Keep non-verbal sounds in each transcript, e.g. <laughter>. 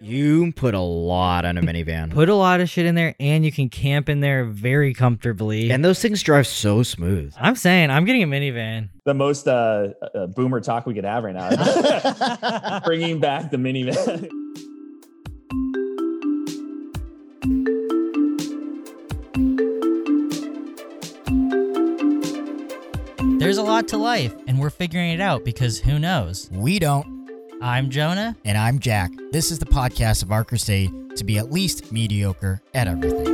You put a lot on a minivan. Put a lot of shit in there, and you can camp in there very comfortably. and those things drive so smooth. I'm saying I'm getting a minivan. The most uh, uh, boomer talk we could have right now. <laughs> Bringing back the minivan. There's a lot to life, and we're figuring it out because who knows? We don't. I'm Jonah. And I'm Jack. This is the podcast of our crusade to be at least mediocre at everything.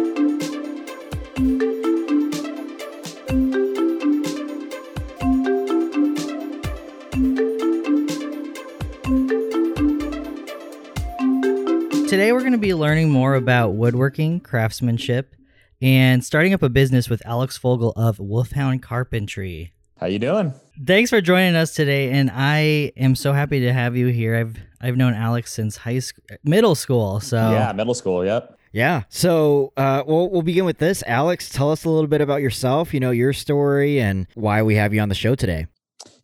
Today we're going to be learning more about woodworking, craftsmanship, and starting up a business with Alex Fogel of Wolfhound Carpentry. How you doing? Thanks for joining us today, and I am so happy to have you here. I've I've known Alex since high school, middle school. So Yeah, middle school. Yep. Yeah. So uh, we'll we'll begin with this. Alex, tell us a little bit about yourself. You know your story and why we have you on the show today.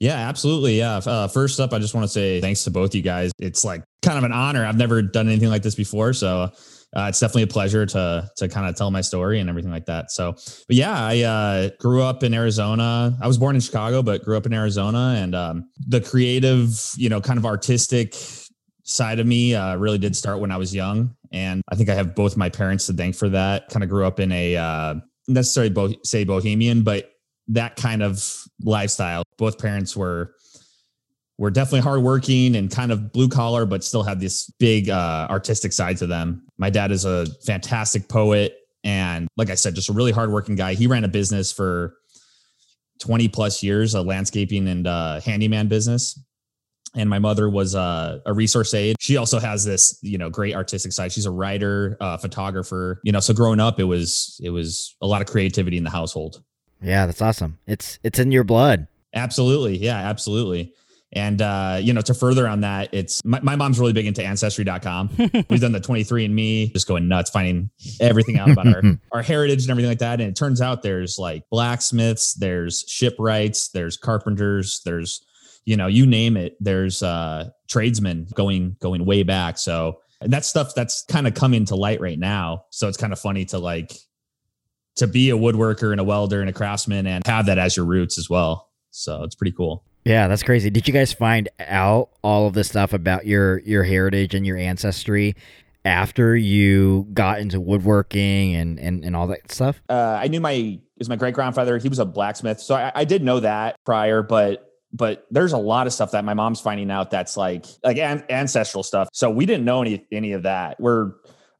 Yeah, absolutely. Yeah. Uh, first up, I just want to say thanks to both you guys. It's like kind of an honor. I've never done anything like this before, so uh, it's definitely a pleasure to to kind of tell my story and everything like that. So, but yeah, I uh, grew up in Arizona. I was born in Chicago, but grew up in Arizona, and um, the creative, you know, kind of artistic side of me uh, really did start when I was young, and I think I have both my parents to thank for that. Kind of grew up in a uh, necessarily bo- say bohemian, but that kind of lifestyle. Both parents were were definitely hardworking and kind of blue collar, but still had this big uh, artistic side to them. My dad is a fantastic poet, and like I said, just a really hardworking guy. He ran a business for twenty plus years, a landscaping and uh, handyman business. And my mother was a, a resource aide. She also has this, you know, great artistic side. She's a writer, uh, photographer. You know, so growing up, it was it was a lot of creativity in the household. Yeah, that's awesome. It's it's in your blood. Absolutely. Yeah, absolutely. And uh, you know, to further on that, it's my, my mom's really big into ancestry.com. <laughs> We've done the 23 and me, just going nuts, finding everything out about our, <laughs> our heritage and everything like that. And it turns out there's like blacksmiths, there's shipwrights, there's carpenters, there's, you know, you name it, there's uh tradesmen going going way back. So and that stuff that's kind of coming to light right now. So it's kind of funny to like to be a woodworker and a welder and a craftsman and have that as your roots as well. So it's pretty cool. Yeah, that's crazy. Did you guys find out all of this stuff about your your heritage and your ancestry after you got into woodworking and and, and all that stuff? Uh, I knew my was my great grandfather. He was a blacksmith, so I, I did know that prior. But but there's a lot of stuff that my mom's finding out that's like like an, ancestral stuff. So we didn't know any any of that. We're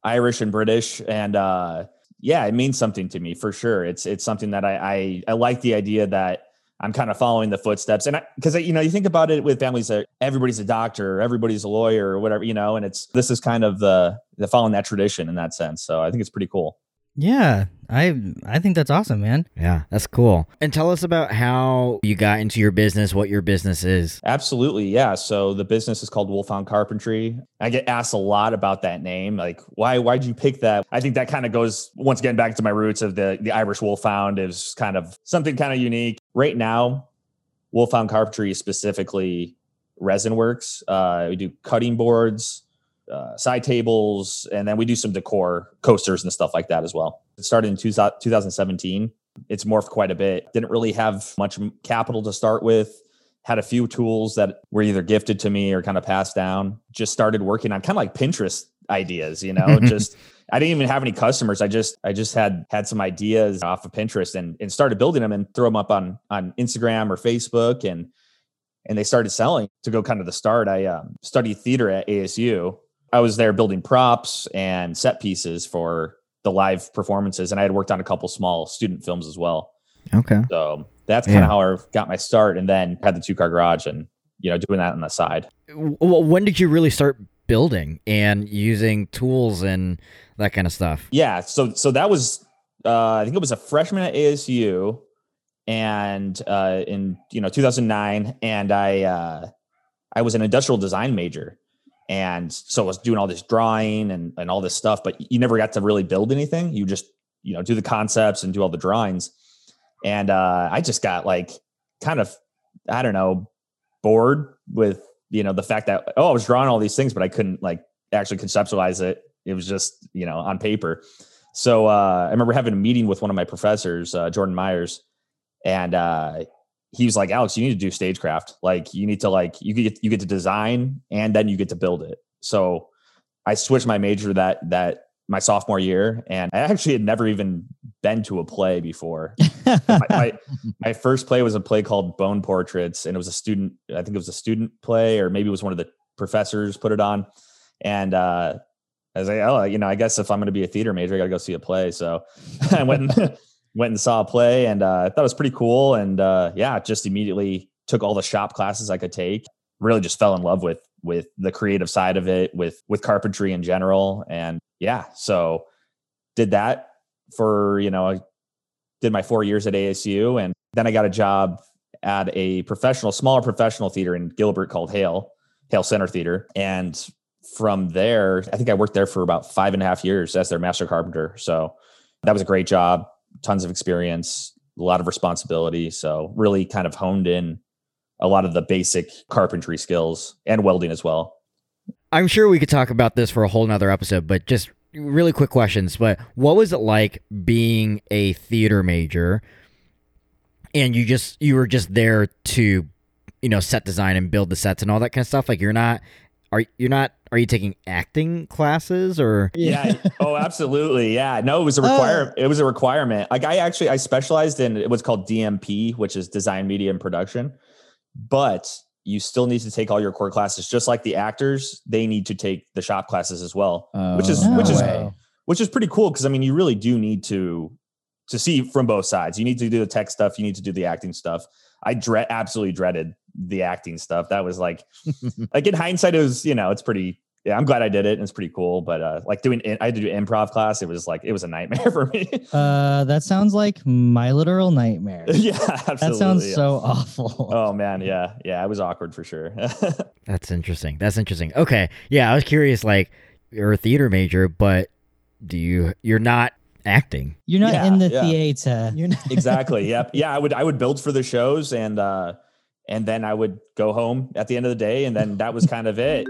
Irish and British, and uh, yeah, it means something to me for sure. It's it's something that I I, I like the idea that I'm kind of following the footsteps. And because, you know, you think about it with families that everybody's a doctor, or everybody's a lawyer or whatever, you know, and it's, this is kind of the, the following that tradition in that sense. So I think it's pretty cool. yeah, I I think that's awesome, man. Yeah, that's cool. And tell us about how you got into your business, what your business is. Absolutely. Yeah. So the business is called Wolfhound Carpentry. I get asked a lot about that name. Like, why, why'd you pick that? I think that kind of goes once again back to my roots of the, the Irish Wolfhound is kind of something kind of unique. Right now, Wolfhound Carpentry is specifically resin works. Uh, we do cutting boards, uh, side tables, and then we do some decor coasters and stuff like that as well. It started in two, 2017. It's morphed quite a bit. Didn't really have much capital to start with. Had a few tools that were either gifted to me or kind of passed down. Just started working on kind of like Pinterest ideas, you know, <laughs> just I didn't even have any customers. I just I just had had some ideas off of Pinterest and and started building them and throw them up on on Instagram or Facebook and and they started selling. To go kind of the start, I um, studied theater at ASU. I was there building props and set pieces for the live performances, and I had worked on a couple small student films as well. Okay. So that's kind of Yeah. how I got my start, and then had the two car garage and you know doing that on the side. Well, when did you really start building and using tools and that kind of stuff? Yeah, so so that was uh, I think it was a freshman at ASU, and uh, in you know 2009, and I uh, I was an industrial design major, and so I was doing all this drawing and and all this stuff, but you never got to really build anything. You just you know do the concepts and do all the drawings, and uh, I just got like kind of I don't know bored with you know the fact that oh I was drawing all these things, but I couldn't like actually conceptualize it. It was just you know on paper. So uh, I remember having a meeting with one of my professors, uh, Jordan Myers, and uh, he was like, "Alex, you need to do stagecraft. Like, you need to like you get you get to design and then you get to build it." So I switched my major that that my sophomore year, and I actually had never even been to a play before. <laughs> my, my, my first play was a play called Bone Portraits, and it was a student. I think it was a student play, or maybe it was one of the professors put it on. And uh, I was like, oh, you know, I guess if I'm going to be a theater major, I got to go see a play. So <laughs> I went and <laughs> went and saw a play, and uh, I thought it was pretty cool. And uh, yeah, just immediately took all the shop classes I could take. Really, just fell in love with with the creative side of it, with with carpentry in general, and yeah, so did that for you know, I did my four years at ASU, and then I got a job at a professional, smaller professional theater in Gilbert called Hale, Hale Center Theater, and from there, I think I worked there for about five and a half years as their master carpenter. So that was a great job, tons of experience, a lot of responsibility. So really kind of honed in a lot of the basic carpentry skills and welding as well. I'm sure we could talk about this for a whole nother episode, but just really quick questions. But what was it like being a theater major and you just you were just there to you know set design and build the sets and all that kind of stuff? Like you're not are you're not are you taking acting classes or? Yeah <laughs> oh absolutely. Yeah. No it was a require oh. it was a requirement. Like i actually i specialized in what's called dmp which is design media and production. But you still need to take all your core classes. Just like the actors they need to take the shop classes as well which is Oh, which is way. which is pretty cool because i mean you really do need to to see from both sides. You need to do the tech stuff you need to do the acting stuff. I dread absolutely dreaded the acting stuff. That was like <laughs> like in hindsight it was you know it's pretty yeah i'm glad i did it and it's pretty cool but uh like doing i had to do improv class it was like it was a nightmare <laughs> for me Uh, that sounds like my literal nightmare. <laughs> yeah absolutely that sounds yeah. so awful. oh man yeah yeah it was awkward for sure <laughs> That's interesting. That's interesting. Okay. Yeah, I was curious like you're a theater major, but do you you're not acting. You're not Yeah, in the yeah. theater. You're not exactly yep yeah i would i would build for the shows and uh and then i would go home at the end of the day and then that was kind of it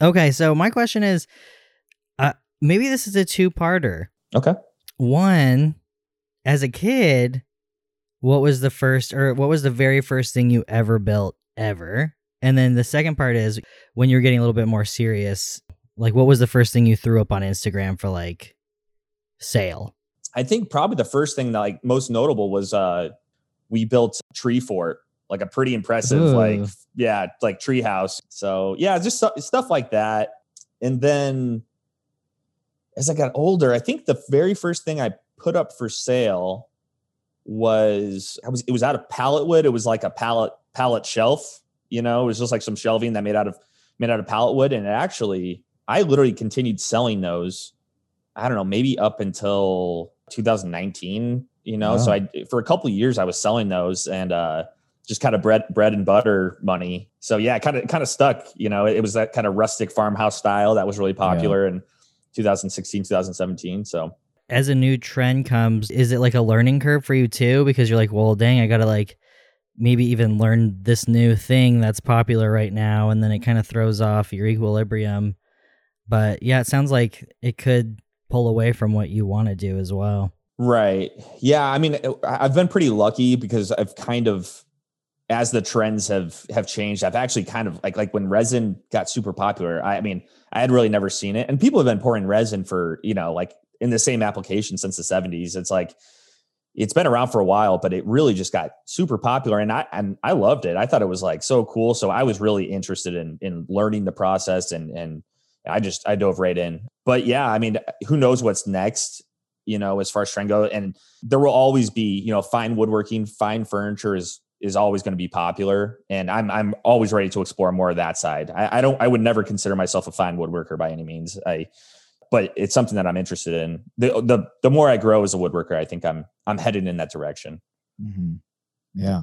Okay, so my question is uh maybe this is a two-parter. okay One, as a kid, what was the first or what was the very first thing you ever built ever? And then the second part is when you're getting a little bit more serious, like what was the first thing you threw up on Instagram for like sale? I think probably the first thing that like most notable was uh we built tree fort, like a pretty impressive Ooh. like yeah, like Treehouse. So yeah, just stu- stuff like that. And then as I got older, I think the very first thing I put up for sale was I was it was out of pallet wood. It was like a pallet pallet shelf, you know, it was just like some shelving that made out of made out of pallet wood. And it actually I literally continued selling those I don't know, maybe up until 2019, you know. So I for a couple of years I was selling those and uh just kind of bread bread and butter money. So yeah, kind of kind of stuck, you know. It was that kind of rustic farmhouse style that was really popular in 2016, 2017. So As a new trend comes, is it like a learning curve for you too? Because you're like, well, dang, I gotta like maybe even learn this new thing that's popular right now, and then it kind of throws off your equilibrium. But yeah, it sounds like it could pull away from what you want to do as well. Right. Yeah. I mean, I- I've been pretty lucky because I've kind of, as the trends have have changed, I've actually kind of like like when resin got super popular. I, I mean, I had really never seen it, and people have been pouring resin for you know like in the same application since the '70s. It's like it's been around for a while, but it really just got super popular, and I and I loved it. I thought it was like so cool. So I was really interested in in learning the process, and and I just I dove right in. But yeah, I mean, who knows what's next? you know, as far as trend go. And there will always be, you know, fine woodworking, fine furniture is is always going to be popular. And I'm I'm always ready to explore more of that side. I, I don't I would never consider myself a fine woodworker by any means. I but it's something that I'm interested in. The the the more I grow as a woodworker, I think I'm I'm headed in that direction. Mm-hmm. Yeah.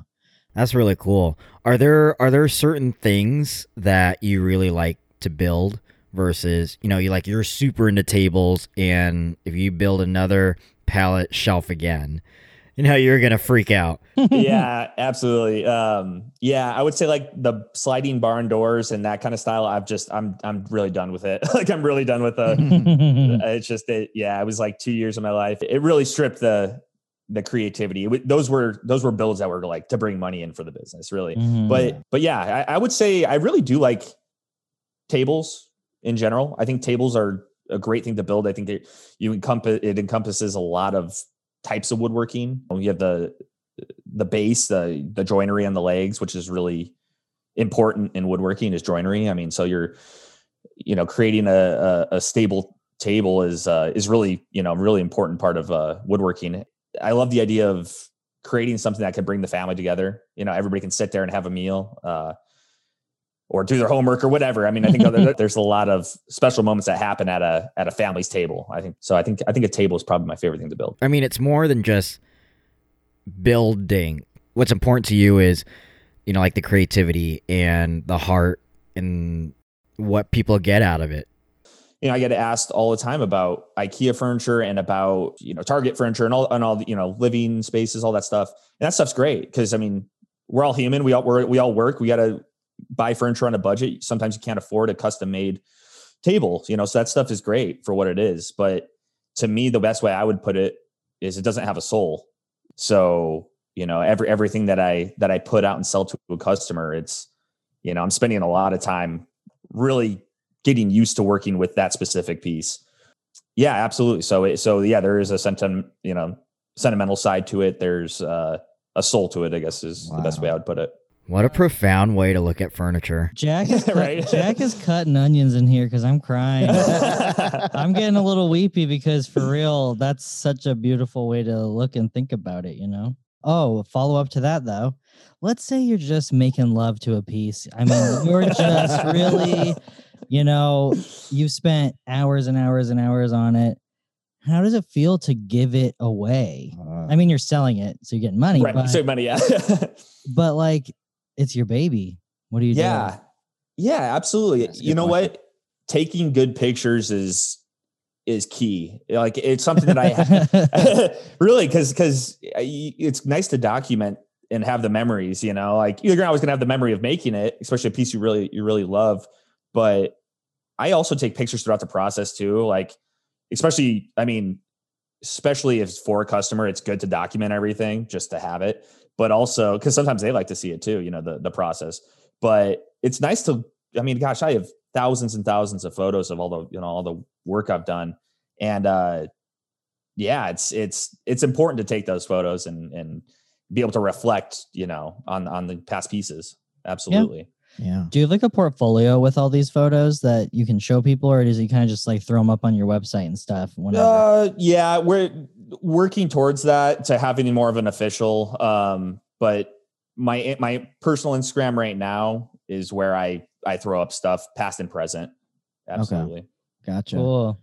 That's really cool. Are there are there certain things that you really like to build versus, you know, you like you're super into tables and if you build another pallet shelf again, You know, you're gonna freak out. <laughs> yeah, absolutely. Um, yeah, I would say like the sliding barn doors and that kind of style. I've just, I'm, I'm really done with it. <laughs> like I'm really done with the. <laughs> it's just it. Yeah, it was like two years of my life. It really stripped the the creativity. It, those were those were builds that were like to bring money in for the business, really. Mhm. But but yeah, I, I would say I really do like tables in general. I think tables are a great thing to build. I think that you encompass it encompasses a lot of types of woodworking. You have the the base, the the joinery on the legs, which is really important in woodworking is joinery. I mean, so you're you know creating a a, a stable table is uh, is really you know really important part of uh, woodworking. I love the idea of creating something that can bring the family together. You know, everybody can sit there and have a meal. Uh, or do their homework or whatever. I mean, I think <laughs> there's a lot of special moments that happen at a at a family's table. I think so. I think I think a table is probably my favorite thing to build. I mean, it's more than just building. What's important to you is, you know, like the creativity and the heart and what people get out of it. You know, I get asked all the time about IKEA furniture and about you know Target furniture and all and all the, you know living spaces, all that stuff. And that stuff's great because I mean, we're all human. We all we're, we all work. We got to buy furniture on a budget. Sometimes you can't afford a custom made table. You know, so that stuff is great for what it is. But to me, the best way I would put it is it doesn't have a soul. So you know, every everything that I that I put out and sell to a customer, it's you know, I'm spending a lot of time really getting used to working with that specific piece. Yeah, absolutely. So it, so yeah, there is a sentiment, you know, sentimental side to it. There's uh, a soul to it, I guess is the best way I would put it. What a profound way to look at furniture. Jack is <laughs> cut- Right. Jack is cutting onions in here because I'm crying. <laughs> I'm getting a little weepy because for real, that's such a beautiful way to look and think about it, you know? Oh, follow up to that though. Let's say you're just making love to a piece. I mean, you're just <laughs> really, you know, you've spent hours and hours and hours on it. How does it feel to give it away? Uh. I mean, you're selling it, so you're getting money, right. but, Save money. Yeah. but like it's your baby. What do you doing? yeah. Yeah, absolutely. You know point. what? Taking good pictures is is key. Like it's something that I <laughs> <laughs> really because because uh, it's nice to document and have the memories. You know, like you're always gonna have the memory of making it, especially a piece you really you really love. But I also take pictures throughout the process too. Like especially, I mean, especially if it's for a customer, it's good to document everything just to have it. But also because sometimes they like to see it too. You know, the the process. But it's nice to. I mean, gosh, I have thousands and thousands of photos of all the you know all the work I've done, and uh, yeah, it's it's it's important to take those photos and and be able to reflect, you know, on on the past pieces. Absolutely. Yeah. Do you have like a portfolio with all these photos that you can show people, or does you kind of just like throw them up on your website and stuff? Whenever? Uh, yeah, we're working towards that to having more of an official. Um, but my my personal Instagram right now is where I I throw up stuff past and present. Absolutely. Gotcha. cool.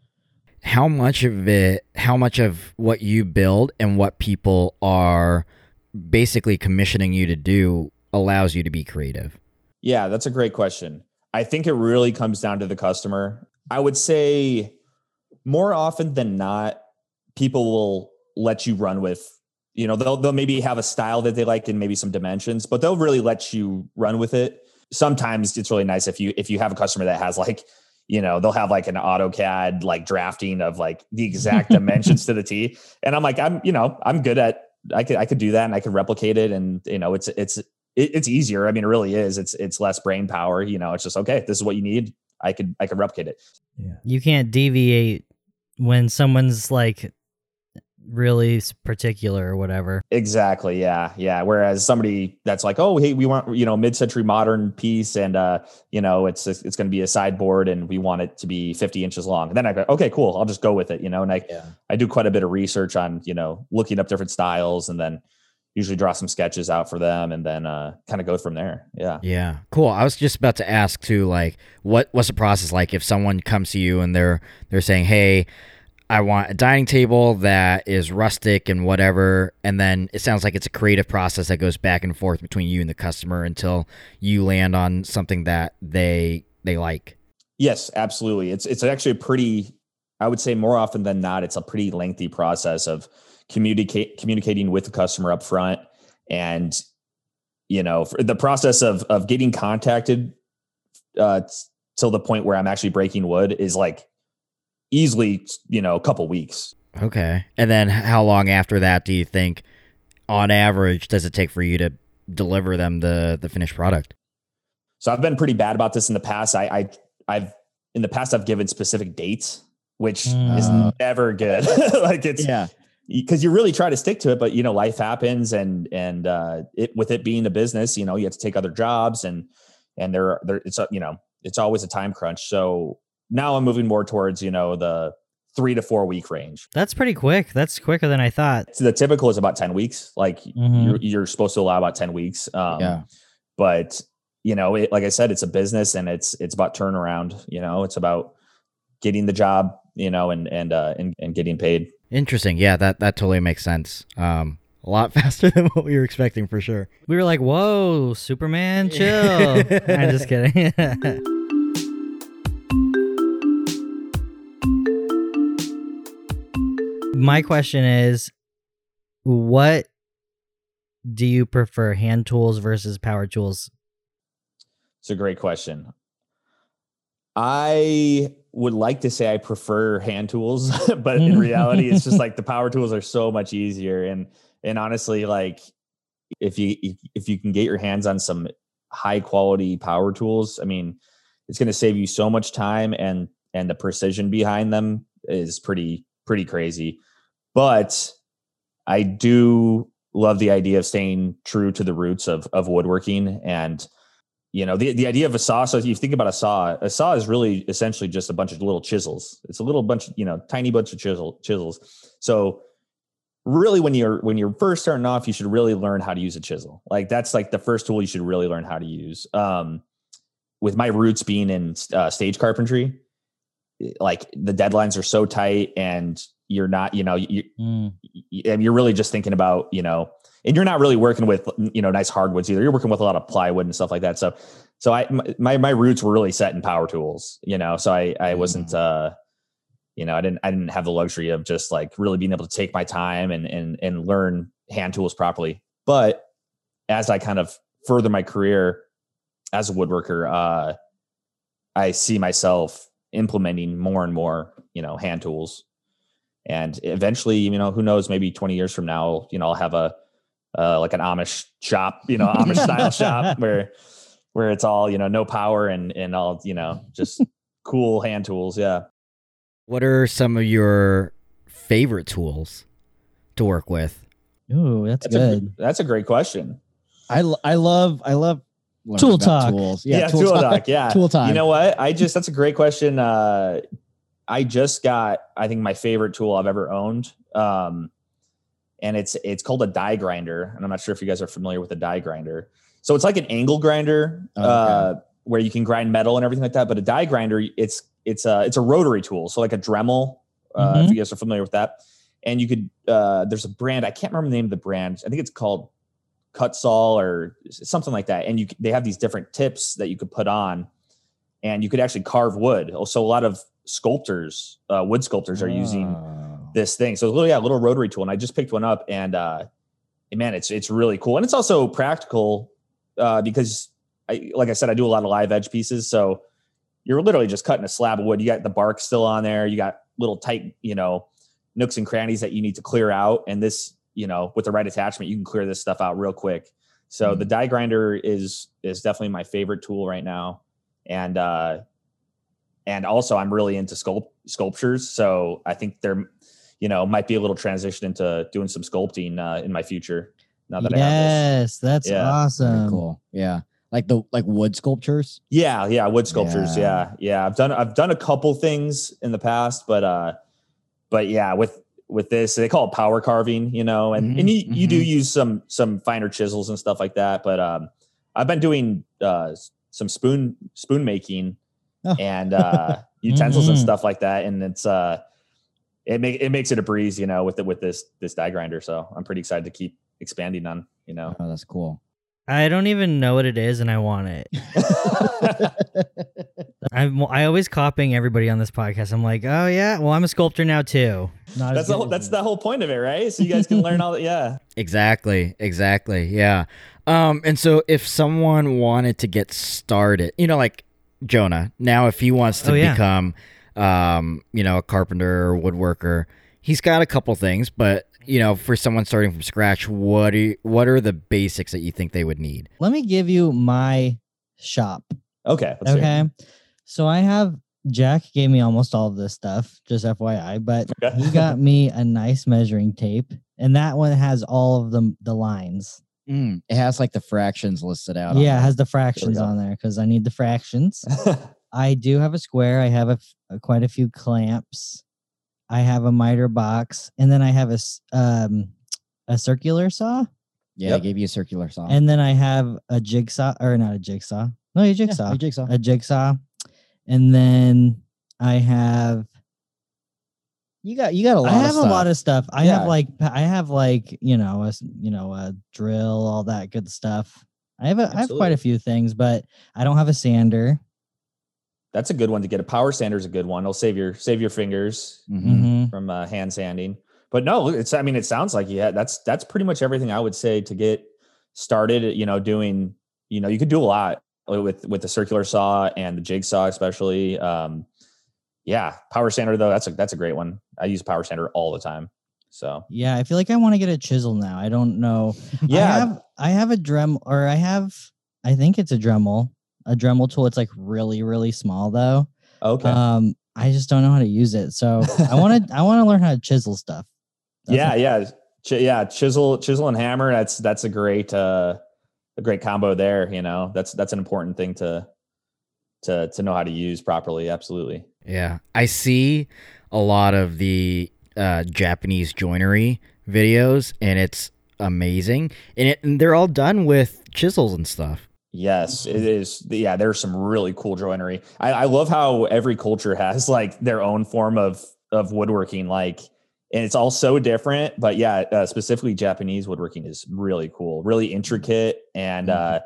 How much of it, how much of what you build and what people are basically commissioning you to do allows you to be creative? Yeah, that's a great question. I think it really comes down to the customer. I would say more often than not, people will let you run with, you know, they'll they'll maybe have a style that they like and maybe some dimensions, but they'll really let you run with it. Sometimes it's really nice if you if you have a customer that has like, you know, they'll have like an AutoCAD like drafting of like the exact <laughs> dimensions to the T. And I'm like, I'm, you know, I'm good at I could I could do that and I could replicate it and you know, it's it's it, it's easier. I mean, it really is. It's it's less brain power. You know, it's just okay. This is what you need. I could I could replicate it. Yeah. You can't deviate when someone's like really particular or whatever. Exactly. Yeah. Yeah. Whereas somebody that's like, oh, hey, we want you know mid-century modern piece, and uh, you know, it's it's going to be a sideboard, and we want it to be 50 inches long. And then I go, okay, cool. I'll just go with it. You know, and I Yeah. I do quite a bit of research on you know looking up different styles, and then usually draw some sketches out for them, and then uh, kind of go from there. Yeah. Yeah, cool. I was just about to ask too, like, what what's the process like if someone comes to you and they're they're saying, "Hey, I want a dining table that is rustic and whatever," and then it sounds like it's a creative process that goes back and forth between you and the customer until you land on something that they they like. Yes, absolutely. It's it's actually a pretty I would say more often than not it's a pretty lengthy process of communicate communicating with the customer up front and you know for the process of of getting contacted uh till the point where i'm actually breaking wood is like easily you know a couple weeks Okay. And then how long after that do you think, on average, does it take for you to deliver them the the finished product? so i've been pretty bad about this in the past i, I i've in the past i've given specific dates which is Mm. never good <laughs> like it's Yeah. Because you really try to stick to it, but you know, life happens and, and, uh, it, with it being a business, you know, you have to take other jobs and, and there, there, it's, a, you know, it's always a time crunch. So now I'm moving more towards, you know, the three to four week range. That's pretty quick. That's quicker than I thought. So the typical is about 10 weeks. Like Mhm. you're, you're supposed to allow about 10 weeks. Um, Yeah. but you know, it, like I said, it's a business and it's, it's about turnaround, you know, it's about getting the job, you know, and, and, uh, and, and getting paid. Interesting. Yeah, that that totally makes sense. Um, a lot <laughs> faster than what we were expecting for sure. We were like, "Whoa, Superman, chill." <laughs> I'm just kidding. <laughs> My question is, what do you prefer, hand tools versus power tools? It's a great question. I would like to say I prefer hand tools, <laughs> but in mm. reality, it's just like the <laughs> power tools are so much easier. And and honestly, like if you if you can get your hands on some high quality power tools, I mean, it's going to save you so much time and and the precision behind them is pretty pretty crazy. But I do love the idea of staying true to the roots of of woodworking and you know the, the idea of a saw so if you think about a saw a saw is really essentially just a bunch of little chisels. It's a little bunch you know tiny bunch of chisel chisels. So really when you're when you're first starting off you should really learn how to use a chisel. Like that's like the first tool you should really learn how to use. Um with my roots being in uh, stage carpentry like the deadlines are so tight and you're not you know you, Mm. you're really just thinking about you know and you're not really working with you know nice hardwoods either. You're working with a lot of plywood and stuff like that. So so i my my roots were really set in power tools you know? So i i wasn't uh you know i didn't i didn't have the luxury of just like really being able to take my time and and and learn hand tools properly. But as i kind of further my career as a woodworker uh i see myself implementing more and more you know hand tools. And eventually you know who knows maybe 20 years from now you know i'll have a uh, like an amish shop you know amish style shop <laughs> where where it's all you know no power and and all you know just <laughs> cool hand tools yeah What are some of your favorite tools to work with? Oh, that's, that's a good. that's a great question I I love I love Tool talk. Tools. yeah, tool, talk. yeah <laughs> Tool time. you know what i just that's a great question uh i just got i think my favorite tool i've ever owned um and it's it's called a die grinder and i'm not sure if you guys are familiar with a die grinder so it's like an angle grinder Oh, okay. uh where you can grind metal and everything like that but a die grinder it's it's a it's a rotary tool so like a dremel uh if Mhm. you guys are familiar with that and you could uh there's a brand i can't remember the name of the brand i think it's called Kutzall or something like that. And you they have these different tips that you could put on, and you could actually carve wood. So a lot of sculptors, uh, wood sculptors, are using Oh. This thing. So little, yeah, a little rotary tool. And I just picked one up, and uh, man, it's it's really cool, and it's also practical uh, because, I like I said, I do a lot of live edge pieces. So you're literally just cutting a slab of wood. You got the bark still on there. You got little tight, you know, nooks and crannies that you need to clear out. And this, you know, with the right attachment, you can clear this stuff out real quick. So the die grinder is is definitely my favorite tool right now. And uh and also I'm really into sculpt sculptures. So I think there, you know, might be a little transition into doing some sculpting uh in my future now that I have this. Yes, that's Yeah. Very awesome. cool. Yeah. Like the like wood sculptures. Yeah, yeah, wood sculptures. Yeah. Yeah. yeah, I've done I've done a couple things in the past, but uh, but yeah, with with this they call it power carving, you know, and and you, you do mhm. use some some finer chisels and stuff like that. But um, I've been doing uh some spoon spoon making Oh. and uh <laughs> utensils and Mhm. stuff like that, and it's uh it make it makes it a breeze, you know, with it with this this die grinder. So I'm pretty excited to keep expanding on, you know. Oh, that's cool. I don't even know what it is, and I want it. I <laughs> <laughs> I'm I always copying everybody on this podcast. I'm like, oh yeah, well I'm a sculptor now too. Not That's the whole, that's you. the whole point of it, right? So you guys can learn all that. Yeah. <laughs> Exactly, exactly. Yeah. Um, and so if someone wanted to get started, you know, like Jonah, now if he wants to Oh, yeah. become um, you know, a carpenter or woodworker, he's got a couple things, but you know, for someone starting from scratch, what are you, what are the basics that you think they would need? Let me give you my shop. Okay. Let's hear it. Okay. So I have Jack gave me almost all of this stuff, just FYI, but Okay. he got me a nice measuring tape, and that one has all of the the lines. Mm, it has like the fractions listed out. yeah, it has the fractions go. on there because I need the fractions. <laughs> I do have a square. I have a quite a few clamps. I have a miter box, and then I have a s- um a circular saw, Yeah, Yep. they gave you a circular saw. and then I have a jigsaw or not a jigsaw. No, a jigsaw. a jigsaw. a jigsaw, and then I have You got you got a lot. I have a lot of stuff. I Yeah. have like I have like you know a s- you know a drill, all that good stuff. I have a, I have quite a few things, but I don't have a sander. That's a good one to get. A power sander is a good one. It'll save your save your fingers Mhm. Mhm. from uh, hand sanding. But no, it's. I mean, it sounds like yeah. That's that's pretty much everything I would say to get started. You know, doing. You know, you could do a lot with with the circular saw and the jigsaw, especially. Um, yeah, power sander though. That's a that's a great one. I use power sander all the time. So Yeah, I feel like I want to get a chisel now. I don't know. yeah, I have I have a Dremel, or I have I think it's a Dremel, a Dremel tool. It's like really really small though. okay. Um, I just don't know how to use it. So I want to <laughs> I want to learn how to chisel stuff. That's yeah, what- yeah, Ch- yeah. Chisel, chisel, and hammer. That's that's a great uh, a great combo there. You know, that's that's an important thing to to to know how to use properly. Absolutely. Yeah, I see a lot of the uh, Japanese joinery videos, and it's amazing. And, it, and they're all done with chisels and stuff. Yes, it is. Yeah, there's some really cool joinery. I, I love how every culture has <laughs> like their own form of of woodworking. Like, and it's all so different. But yeah, uh, specifically Japanese woodworking is really cool, really intricate, and uh,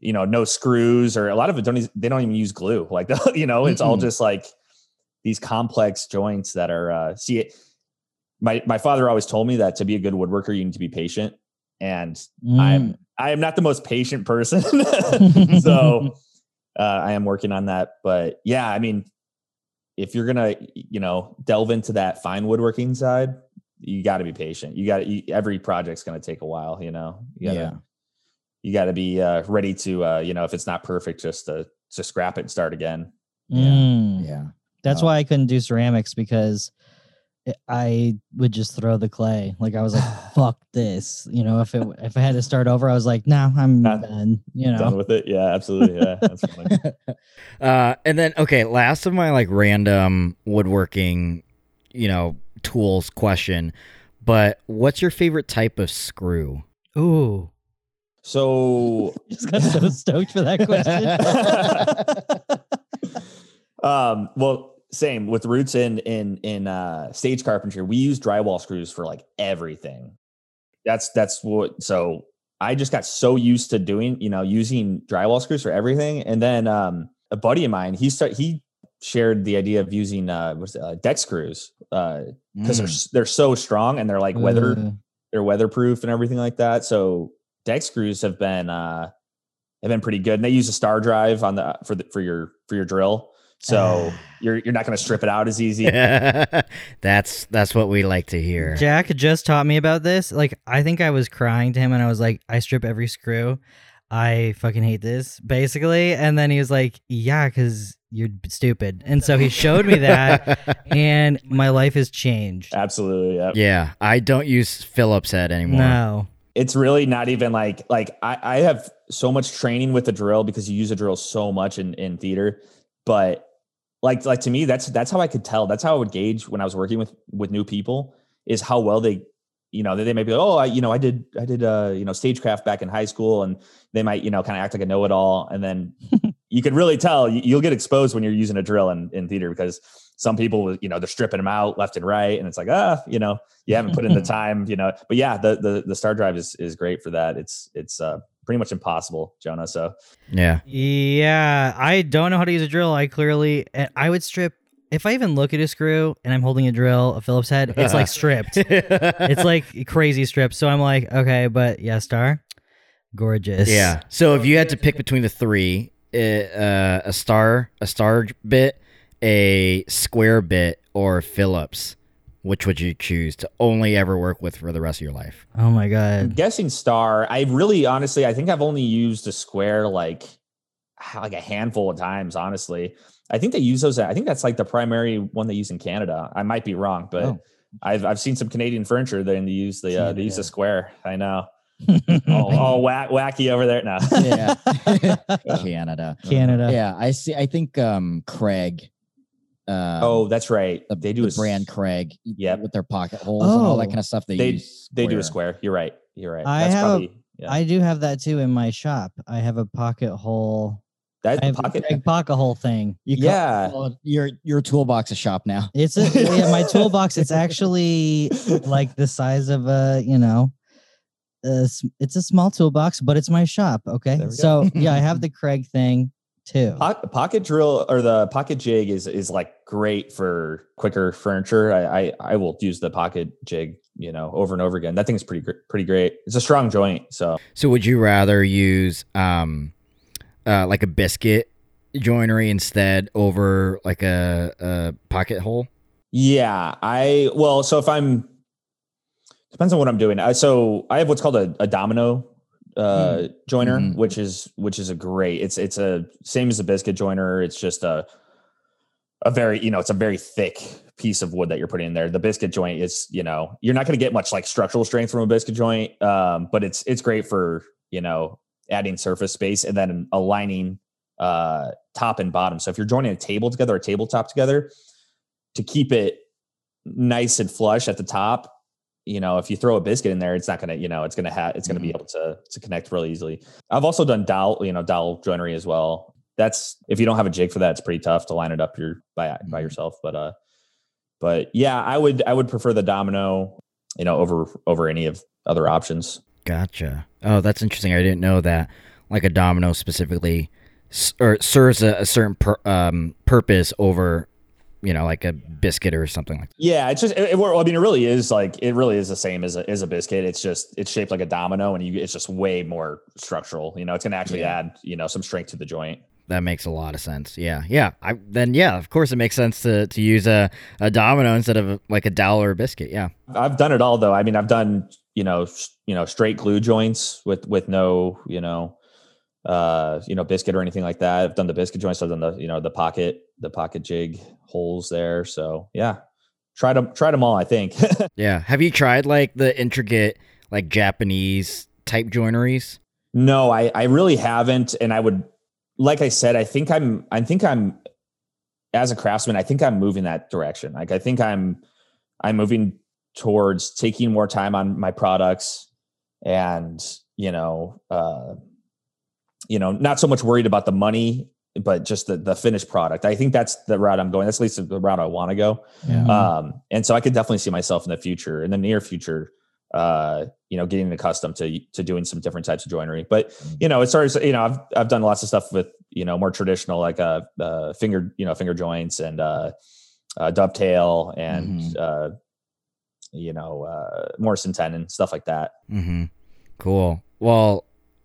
you know, no screws or a lot of it don't. They don't even use glue. <laughs> Like, you know, it's all just like these complex joints that are. uh See, it. My my father always told me that to be a good woodworker, you need to be patient, and Mm. I'm I am not the most patient person. <laughs> <laughs> so uh, I am working on that. But yeah, I mean, if you're gonna, you know, delve into that fine woodworking side, you got to be patient. You got to every project's gonna take a while. You know, you gotta, Yeah. you got to be uh, ready to, uh, you know, if it's not perfect, just to to scrap it and start again. Mm. Yeah. That's Oh. why I couldn't do ceramics because it- I would just throw the clay. Like I was like, <sighs> "Fuck this!" You know, if it if I had to start over, I was like, "No, I'm Not done." You know, Done with it? Yeah, absolutely. Yeah, that's funny. <laughs> Uh, and then okay, last of my like random woodworking, you know, tools question. But what's your favorite type of screw? Ooh, So <laughs> just got so <laughs> stoked for that question. um, well, same with roots in in in uh, stage carpentry. We use drywall screws for like everything. That's that's what. So I just got so used to doing, you know, using drywall screws for everything. And then um, a buddy of mine, he start he shared the idea of using uh, what's it, uh deck screws uh because they're Mm. they're so strong and they're like weather Uh, they're weatherproof and everything like that. So deck screws have been uh have been pretty good. And they use a star drive on the for the for your for your drill. So <sighs> you're you're not going to strip it out as easy. <laughs> that's that's what we like to hear. Jack just taught me about this. Like, I think I was crying to him, and I was like, I strip every screw. I fucking hate this, basically. And then he was like, Yeah, because you're stupid. And so he <laughs> showed me that, and my life has changed. Absolutely. Yeah. yeah, I don't use Phillips head anymore. No. It's really not even like like I, I have so much training with the drill because you use a drill so much in, in theater. But like like to me, that's that's how I could tell. That's how I would gauge when I was working with with new people is how well they you know, they, they might be like, oh, I, you know, I did, I did, uh, you know, stagecraft back in high school, and they might, you know, kind of act like a know-it-all, and then <laughs> you can really tell you, you'll get exposed when you're using a drill in, in theater because some people, you know, they're stripping them out left and right, and it's like, ah, you know, you haven't put in the <laughs> time, you know. But yeah, the the the star drive is is great for that. It's it's uh pretty much impossible, Jonah. So Yeah. Yeah, I don't know how to use a drill. I clearly, eh, I would strip if I even look at a screw and I'm holding a drill, a Phillips head. It's like <laughs> stripped. <laughs> it's like crazy stripped. So I'm like, okay, but yeah, star, gorgeous. Yeah. So if you had to pick between the three, uh, uh, a star, a star bit, a square bit, or Phillips, which would you choose to only ever work with for the rest of your life? Oh my I'm god. guessing star. I really, honestly, I think I've only used a square like like a handful of times. Honestly, I think they use those. I think that's like the primary one they use in Canada. I might be wrong, but Oh. I've I've seen some Canadian furniture then they use the uh, they use the square. I know. <laughs> all, all whack, wacky over there now. yeah. <laughs> Canada. Canada. Yeah, I see. I think um Kreg. Um, oh, that's right. the, they do the a s- brand Kreg. Yep. with their pocket holes and all that Oh. kind of stuff. They They use they do a square. You're right. You're right. I that's have a- probably yeah. I do have that too in my shop. I have a pocket hole. that I have pocket. a pocket hole thing. You call- yeah. call it your your toolbox is shop now. It's a yeah, my toolbox. It's actually like the size of a you know, a s it's a small toolbox, but it's my shop. Okay, There we go. so yeah, I have <laughs> the Kreg thing too. Pocket, pocket drill or the pocket jig is is like great for quicker furniture. I, I I will use the pocket jig, you know, over and over again. That thing's pretty pretty great. It's a strong joint, so So would you rather use um, uh, like a biscuit joinery instead over like a, a pocket hole? yeah. I well, so if I'm depends on what I'm doing. I, so I have what's called a, a domino uh joiner, Mhm. which is which is a great. It's it's a same as a biscuit joiner. It's just a a very you know it's a very thick piece of wood that you're putting in there the biscuit joint is you know you're not going to get much like structural strength from a biscuit joint um, but it's it's great for you know adding surface space and then aligning uh top and bottom so if you're joining a table together a tabletop together to keep it nice and flush at the top you know if you throw a biscuit in there it's not going to you know it's going to have it's going to be able to to connect really easily i've also done dowel you know dowel joinery as well that's if you don't have a jig for that, it's pretty tough to line it up your by by Mhm. yourself. But uh, but yeah, I would I would prefer the domino, you know, over over any of other options. Gotcha. Oh, that's interesting. I didn't know that. Like a domino specifically, s- or serves a, a certain pur- um, purpose over, you know, like a biscuit or something like. That. Yeah, it's just it, it- well, I mean, it really is like it really is the same as a as a biscuit. It's just it's shaped like a domino, and you it's just way more structural. You know, it's going to actually Yeah. add you know some strength to the joint. That makes a lot of sense. Yeah, yeah. I then yeah, of course it makes sense to to use a, a domino instead of like a dowel or a biscuit. Yeah. I've done it all though. I mean, I've done you know s- you know straight glue joints with with no you know uh you know biscuit or anything like that. I've done the biscuit joints. I've done the you know the pocket the pocket jig holes there. So yeah, tried them tried them all. I think. <laughs> Yeah. Have you tried like the intricate like Japanese type joineries? no, I I really haven't, and I would like I said, I think I'm I think I'm as a craftsman, I think I'm moving that direction. Like I think I'm I'm moving towards taking more time on my products and you know uh you know not so much worried about the money but just the the finished product i think that's the route i'm going that's at least the route i want to go Yeah. um and so i could definitely see myself in the future in the near future uh you know getting accustomed to to doing some different types of joinery but you know it starts you know i've i've done lots of stuff with you know more traditional like uh, uh finger you know finger joints and uh, uh dovetail and Mhm. uh you know uh mortise and tenon stuff like that Mm-hmm. Cool. Well,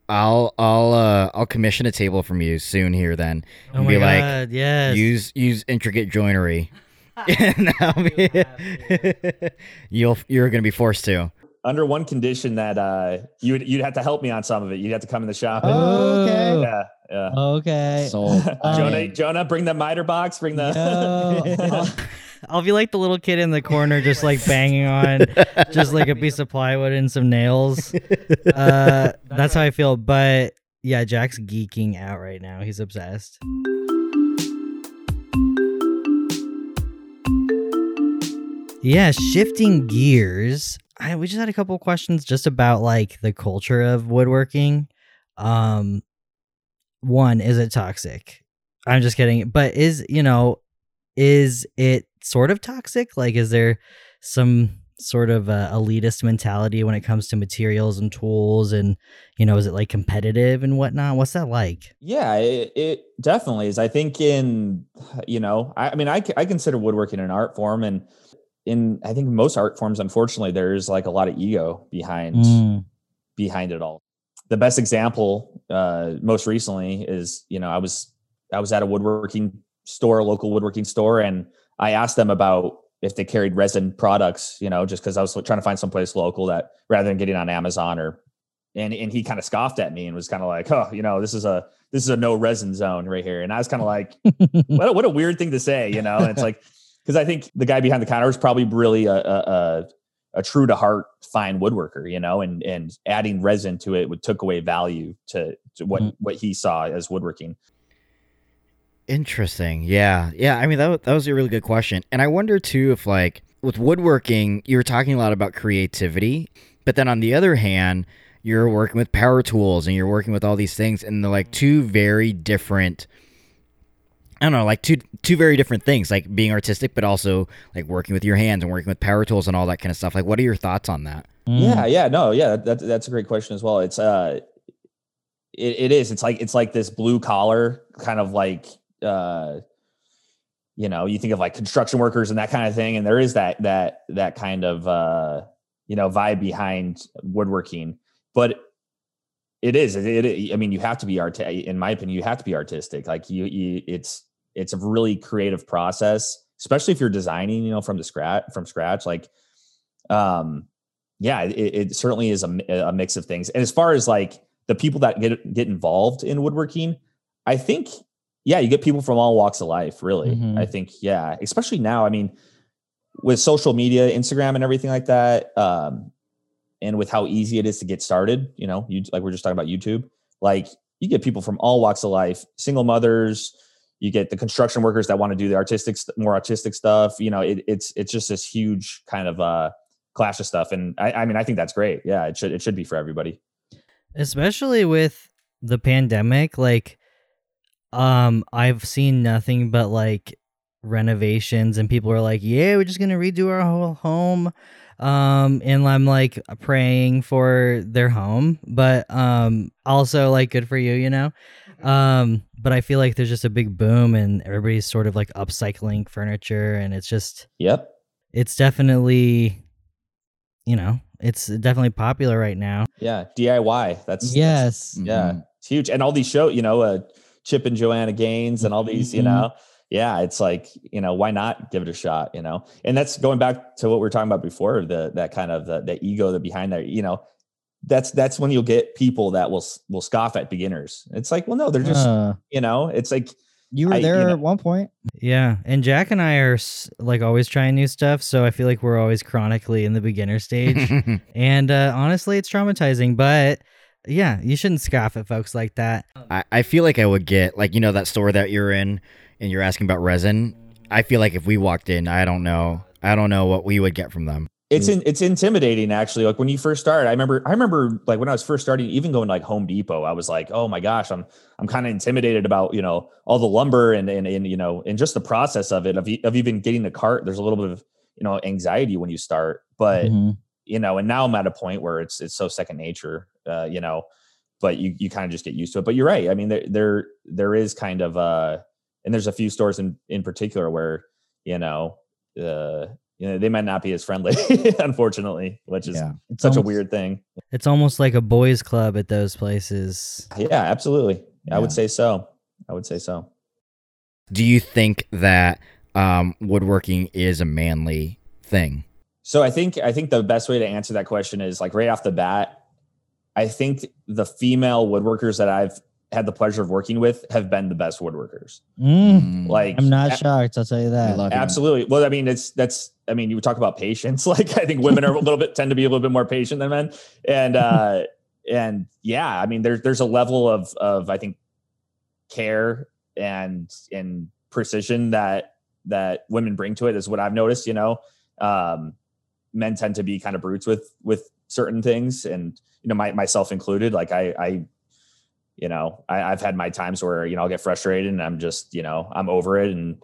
I'll I'll uh I'll commission a table from you soon here then. Oh And my be like, god, yes. Use use intricate joinery. <laughs> and I'll be, <laughs> you'll you're gonna be forced to. under one condition that uh you'd you'd have to help me on some of it you'd have to come in the shop Oh, okay. yeah yeah Okay. Sold. <laughs> jonah jonah bring the miter box bring the Yo, I'll- be like the little kid in the corner, just like banging on, just like a piece of plywood and some nails. Uh, that's how I feel. But yeah, Jack's geeking out right now. He's obsessed. Yeah, shifting gears. I we just had a couple questions just about like the culture of woodworking. Um, one is it toxic? I'm just kidding, but is you know is it sort of toxic? Like, is there some sort of uh, elitist mentality when it comes to materials and tools and you know is it like competitive and whatnot what's that like Yeah, it, it definitely is. I think in, you know, I, I mean, I, I consider woodworking an art form, and in I think most art forms, unfortunately, there's like a lot of ego behind Mm. behind it all. The best example, uh, most recently, is you know I was I was at a woodworking store, a local woodworking store, and I asked them about if they carried resin products, you know, just because I was trying to find someplace local that rather than getting on Amazon or and and he kind of scoffed at me and was kind of like, oh, you know, this is a this is a no resin zone right here, and I was kind of like, <laughs> what a, what a weird thing to say, you know? And it's like <laughs> because I think the guy behind the counter was probably really a a, a, a true to heart fine woodworker, you know, and and adding resin to it would took away value to, to what Mhm. what he saw as woodworking. Interesting. Yeah. Yeah. I mean, that, that was a really good question. And I wonder too if, like, with woodworking, you were talking a lot about creativity, but then on the other hand, you're working with power tools and you're working with all these things, and they're like two very different. I don't know, like two two very different things, like being artistic, but also like working with your hands and working with power tools and all that kind of stuff. Like, what are your thoughts on that? Yeah, yeah, no, yeah, that, that's a great question as well. It's uh, it, it is. It's like it's like this blue collar kind of like uh, you know, you think of like construction workers and that kind of thing, and there is that that that kind of uh, you know, vibe behind woodworking, but it is. It, it I mean, you have to be art. In my opinion, you have to be artistic. Like you, you, it's it's a really creative process, especially if you're designing, you know, from the scratch from scratch. Like, um, yeah, it, it certainly is a, a mix of things. And as far as like the people that get get involved in woodworking, I think, yeah, you get people from all walks of life. Really, Mhm. I think, yeah, especially now. I mean, with social media, Instagram, and everything like that, um, and with how easy it is to get started, you know, you like we're just talking about YouTube, like you get people from all walks of life, single mothers. You get the construction workers that want to do the artistic, st- more artistic stuff. You know, it, it's it's just this huge kind of uh clash of stuff, and I, I mean, I think that's great. Yeah, it should it should be for everybody. especially with the pandemic like um i've seen nothing but like renovations and people are like yeah we're just gonna redo our whole home um and i'm like praying for their home but um also like good for you you know um but i feel like there's just a big boom and everybody's sort of like upcycling furniture and it's just Yep. it's definitely you know it's definitely popular right now Yeah. DIY. That's that's- Yes. yeah, it's huge. And all these show, you know, uh, Chip and Joanna Gaines and all these, you Mhm. know, yeah, it's like, you know, why not give it a shot, you know? And that's going back to what we were talking about before, the that kind of the, the ego that behind there, you know, that's that's when you'll get people that will will scoff at beginners. It's like, well, no, they're just, Uh, you know, it's like you were I- you there know- at one point. Yeah, and Jack and I are like always trying new stuff, so I feel like we're always chronically in the beginner stage. <laughs> and uh, honestly, it's traumatizing, but yeah, you shouldn't scoff at folks like that. I, I feel like I would get like you know that store that you're in and you're asking about resin. I feel like if we walked in, I don't know, I don't know what we would get from them. it's in, it's intimidating actually like when you first started i remember i remember like when i was first starting even going to like home depot i was like oh my gosh i'm i'm kind of intimidated about you know all the lumber and, and and you know and just the process of it of, e- of even getting the cart there's a little bit of you know anxiety when you start but Mhm. you know and now i'm at a point where it's it's so second nature uh you know but you you kind of just get used to it but you're right i mean there there there is kind of uh and there's a few stores in in particular where you know uh you know they might not be as friendly <laughs> unfortunately which is Yeah. It's such a weird thing It's almost like a boys' club at those places. yeah absolutely i would say so i would say so Do you think that um, woodworking is a manly thing? So I think I think the best way to answer that question is like right off the bat. I think the female woodworkers that I've had the pleasure of working with have been the best woodworkers. Mm, Like I'm not a- shocked. I'll tell you that. love- absolutely. Well, I mean, it's that's I mean, you would talk about patience. <laughs> Like I think women are a little bit tend to be a little bit more patient than men. And uh <laughs> and yeah, I mean there's there's a level of of I think care and and precision that that women bring to it is what I've noticed, you know. Um men tend to be kind of brutes with with certain things and you know my, myself included like i i you know I, i've had my times where you know i'll get frustrated and i'm just you know i'm over it and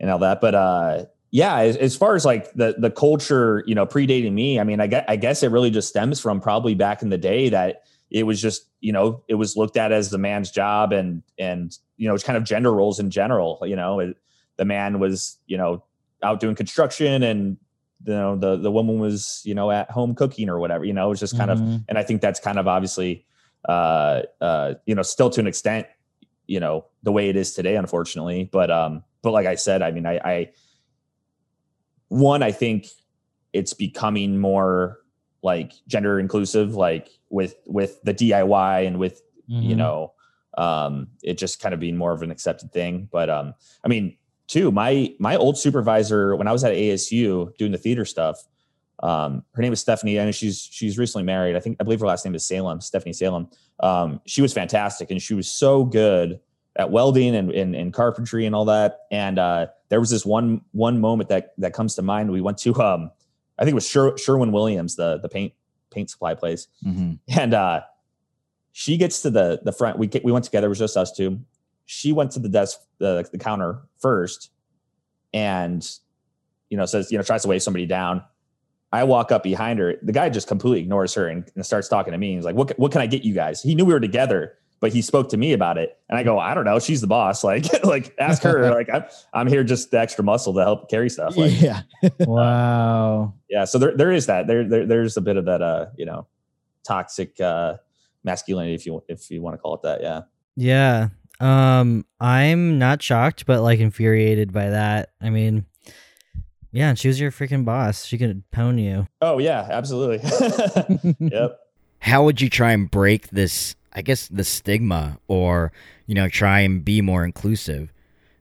and all that but uh yeah, as, as far as like the the culture, you know, predating me, I mean, I guess, I guess it really just stems from probably back in the day that it was just, you know, it was looked at as the man's job and and you know, it's kind of gender roles in general. You know, it, the man was, you know, out doing construction and you know the the woman was you know at home cooking or whatever you know it was just kind Mhm. of and i think that's kind of obviously uh uh you know still to an extent you know the way it is today unfortunately but um but like i said i mean i i one i think it's becoming more like gender inclusive like with with the diy and with you Mhm. know um it just kind of being more of an accepted thing but um i mean too my my old supervisor when i was at asu doing the theater stuff um her name is stephanie and she's she's recently married. I think i believe her last name is salem stephanie salem. Um she was fantastic and she was so good at welding and, and, and carpentry and all that. And uh there was this one one moment that that comes to mind. We went to um i think it was Sher- sherwin williams the the paint paint supply place. Mhm. and uh she gets to the the front. We get, we went together. It was just us two she went to the desk the, the counter first and you know says you know tries to wave somebody down. I walk up behind her. The guy just completely ignores her and, and starts talking to me. He's like what, what can i get you guys? He knew we were together but he spoke to me about it. And i go i don't know. She's the boss. Like <laughs> like ask her. <laughs> Like i'm, I'm here just the extra muscle to help carry stuff. Like yeah. <laughs> wow. yeah so there, there is that. There, there there's a bit of that uh you know toxic uh masculinity if you if you want to call it that yeah. Yeah. Um I'm not shocked but like infuriated by that. I mean, yeah, she was your freaking boss. She could pwn you. oh yeah absolutely <laughs> yep How would you try and break this? I guess the stigma, or you know, try and be more inclusive.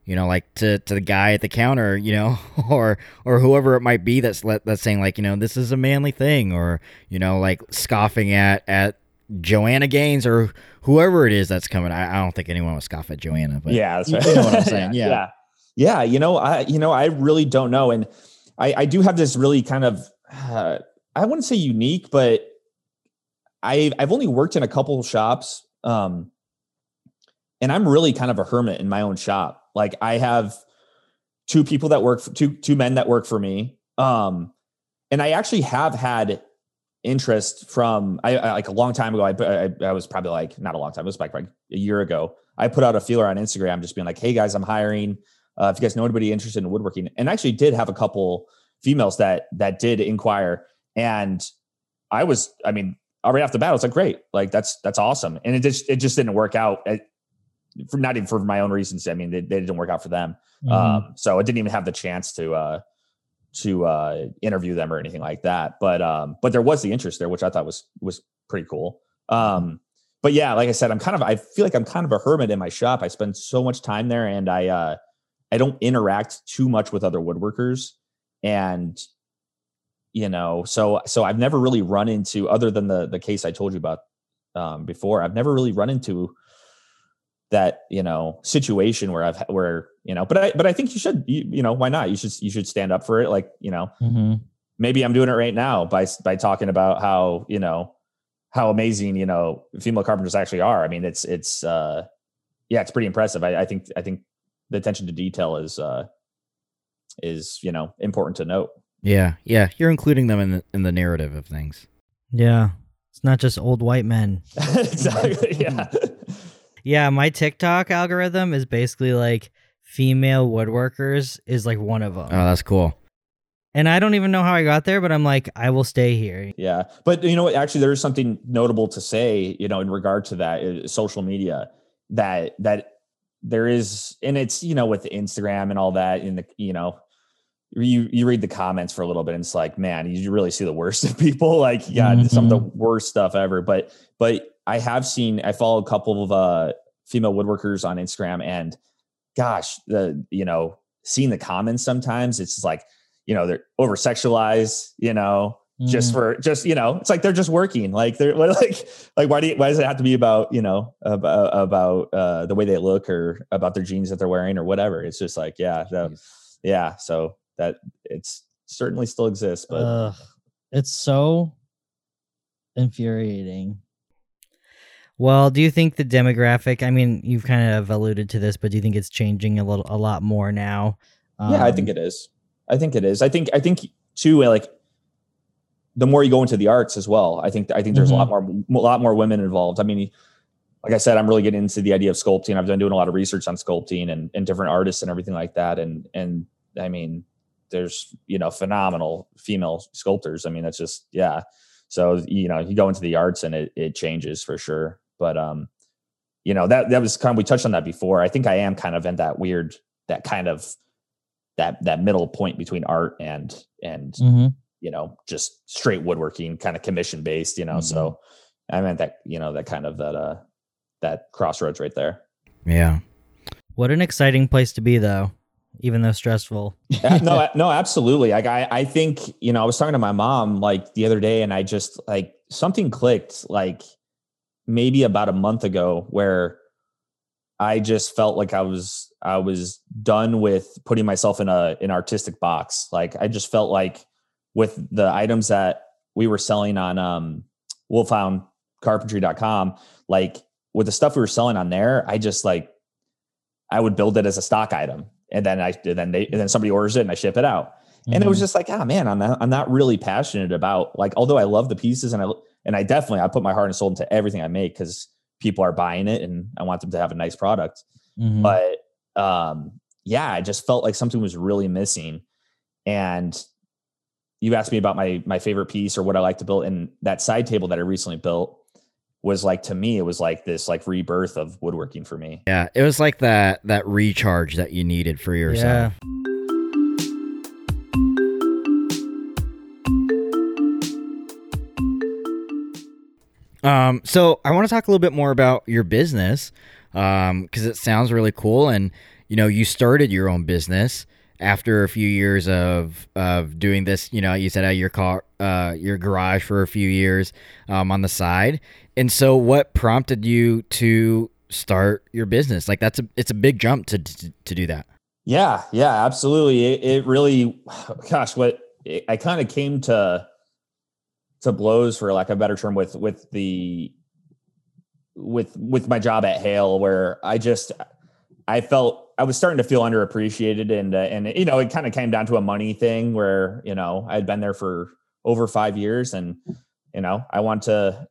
You know, like to to the guy at the counter, you know, <laughs> or or whoever it might be that's let, that's saying like, you know, this is a manly thing, or you know, like scoffing at at Joanna Gaines or whoever it is that's coming. I, I don't think anyone would scoff at Joanna, but yeah that's you right. know what I'm <laughs> saying, yeah. yeah. Yeah you know i you know i really don't know. And i i do have this really kind of uh, i wouldn't say unique but i i've only worked in a couple of shops um and i'm really kind of a hermit in my own shop. Like i have two people that work for two two men that work for me. Um and i actually have had interest from I, I like a long time ago I, I I was probably like not a long time it was like, like a year ago I put out a feeler on Instagram just being like hey guys I'm hiring uh, if you guys know anybody interested in woodworking and I actually did have a couple females that that did inquire and I was I mean right off the bat I was like great like that's that's awesome and it just it just didn't work out uh, for not even for my own reasons I mean they, they didn't work out for them Mhm. um, so I didn't even have the chance to uh, to uh, interview them or anything like that. But um, but there was the interest there, which I thought was was pretty cool. Um, but yeah, like I said, I'm kind of I feel like I'm kind of a hermit in my shop. I spend so much time there, and I uh, I don't interact too much with other woodworkers, and you know, so so I've never really run into other than the the case I told you about um, before. I've never really run into that you know situation where I've where you know but I but I think you should you, you know why not you should you should stand up for it like you know Mhm. maybe I'm doing it right now by by talking about how you know how amazing you know female carpenters actually are I mean it's it's uh yeah it's pretty impressive I, I think I think the attention to detail is uh is you know important to note yeah, yeah. You're including them in the, in the narrative of things. Yeah. It's not just old white men. <laughs> exactly yeah <laughs> Yeah, my TikTok algorithm is basically like female woodworkers is like one of them. Oh, that's cool. and I don't even know how I got there, but I'm like, I will stay here. Yeah, but you know what? Actually, there is something notable to say. You know, in regard to that, uh, social media that that there is, and it's you know with Instagram and all that, in the you know. You you read the comments for a little bit and it's like man you really see the worst of people <laughs> like yeah some of the worst stuff ever but but I have seen I follow a couple of uh female woodworkers on Instagram and gosh the you know seeing the comments sometimes it's like you know they're over sexualized you know just Mhm. for just you know it's like they're just working like they're <laughs> like like why do you, why does it have to be about you know about about uh the way they look or about their jeans that they're wearing or whatever it's just like yeah the, yeah so that it's certainly still exists but Ugh, it's so infuriating. Well, do you think the demographic? I mean, you've kind of alluded to this, but do you think it's changing a little, a lot more now? yeah i think Um, it is I think it is. I think I think too like the more you go into the arts as well. I think I think there's a lot more a lot more women involved. I mean, like I said, I'm really getting into the idea of sculpting. I've been doing a lot of research on sculpting and, and different artists and everything like that. And and I mean, there's you know phenomenal female sculptors. I mean, that's just yeah. So you know, you go into the arts and it it changes for sure. But um, you know that that was kind of we touched on that before. I think I am kind of in that weird that kind of that that middle point between art and and Mhm. you know just straight woodworking kind of commission based you know so i meant that you know that kind of that uh that crossroads right there Yeah. What an exciting place to be, though, even though stressful. <laughs> Yeah, no <laughs> no absolutely like i i think you know i was talking to my mom like the other day and i just like something clicked like maybe about a month ago where i just felt like i was i was done with putting myself in a an artistic box like i just felt like with the items that we were selling on um wolfhoundcarpentry.com like with the stuff we were selling on there i just like i would build it as a stock item and then i and then they and then somebody orders it and i ship it out and it was Mhm. just like ah man i'm not, I'm not really passionate about like although i love the pieces and i and i definitely i put my heart and soul into everything i make because people are buying it and i want them to have a nice product Mhm. but um yeah i just felt like something was really missing and you asked me about my my favorite piece or what i like to build and that side table that i recently built was like to me it was like this like rebirth of woodworking for me Yeah. It was like that that recharge that you needed for yourself. Yeah. Um, so I want to talk a little bit more about your business, um, because it sounds really cool. And you know, you started your own business after a few years of of doing this. You know, you said at your car, uh, your garage for a few years, um, on the side. And so, what prompted you to start your business? Like that's a it's a big jump to to, to do that. Yeah, yeah, absolutely. It, it really, <sighs> gosh, what it, I kind of came to to blows for lack of a better term with with the with with my job at Hale, where I just I felt I was starting to feel underappreciated, and uh, and you know it kind of came down to a money thing where you know I had been there for over five years, and you know I want to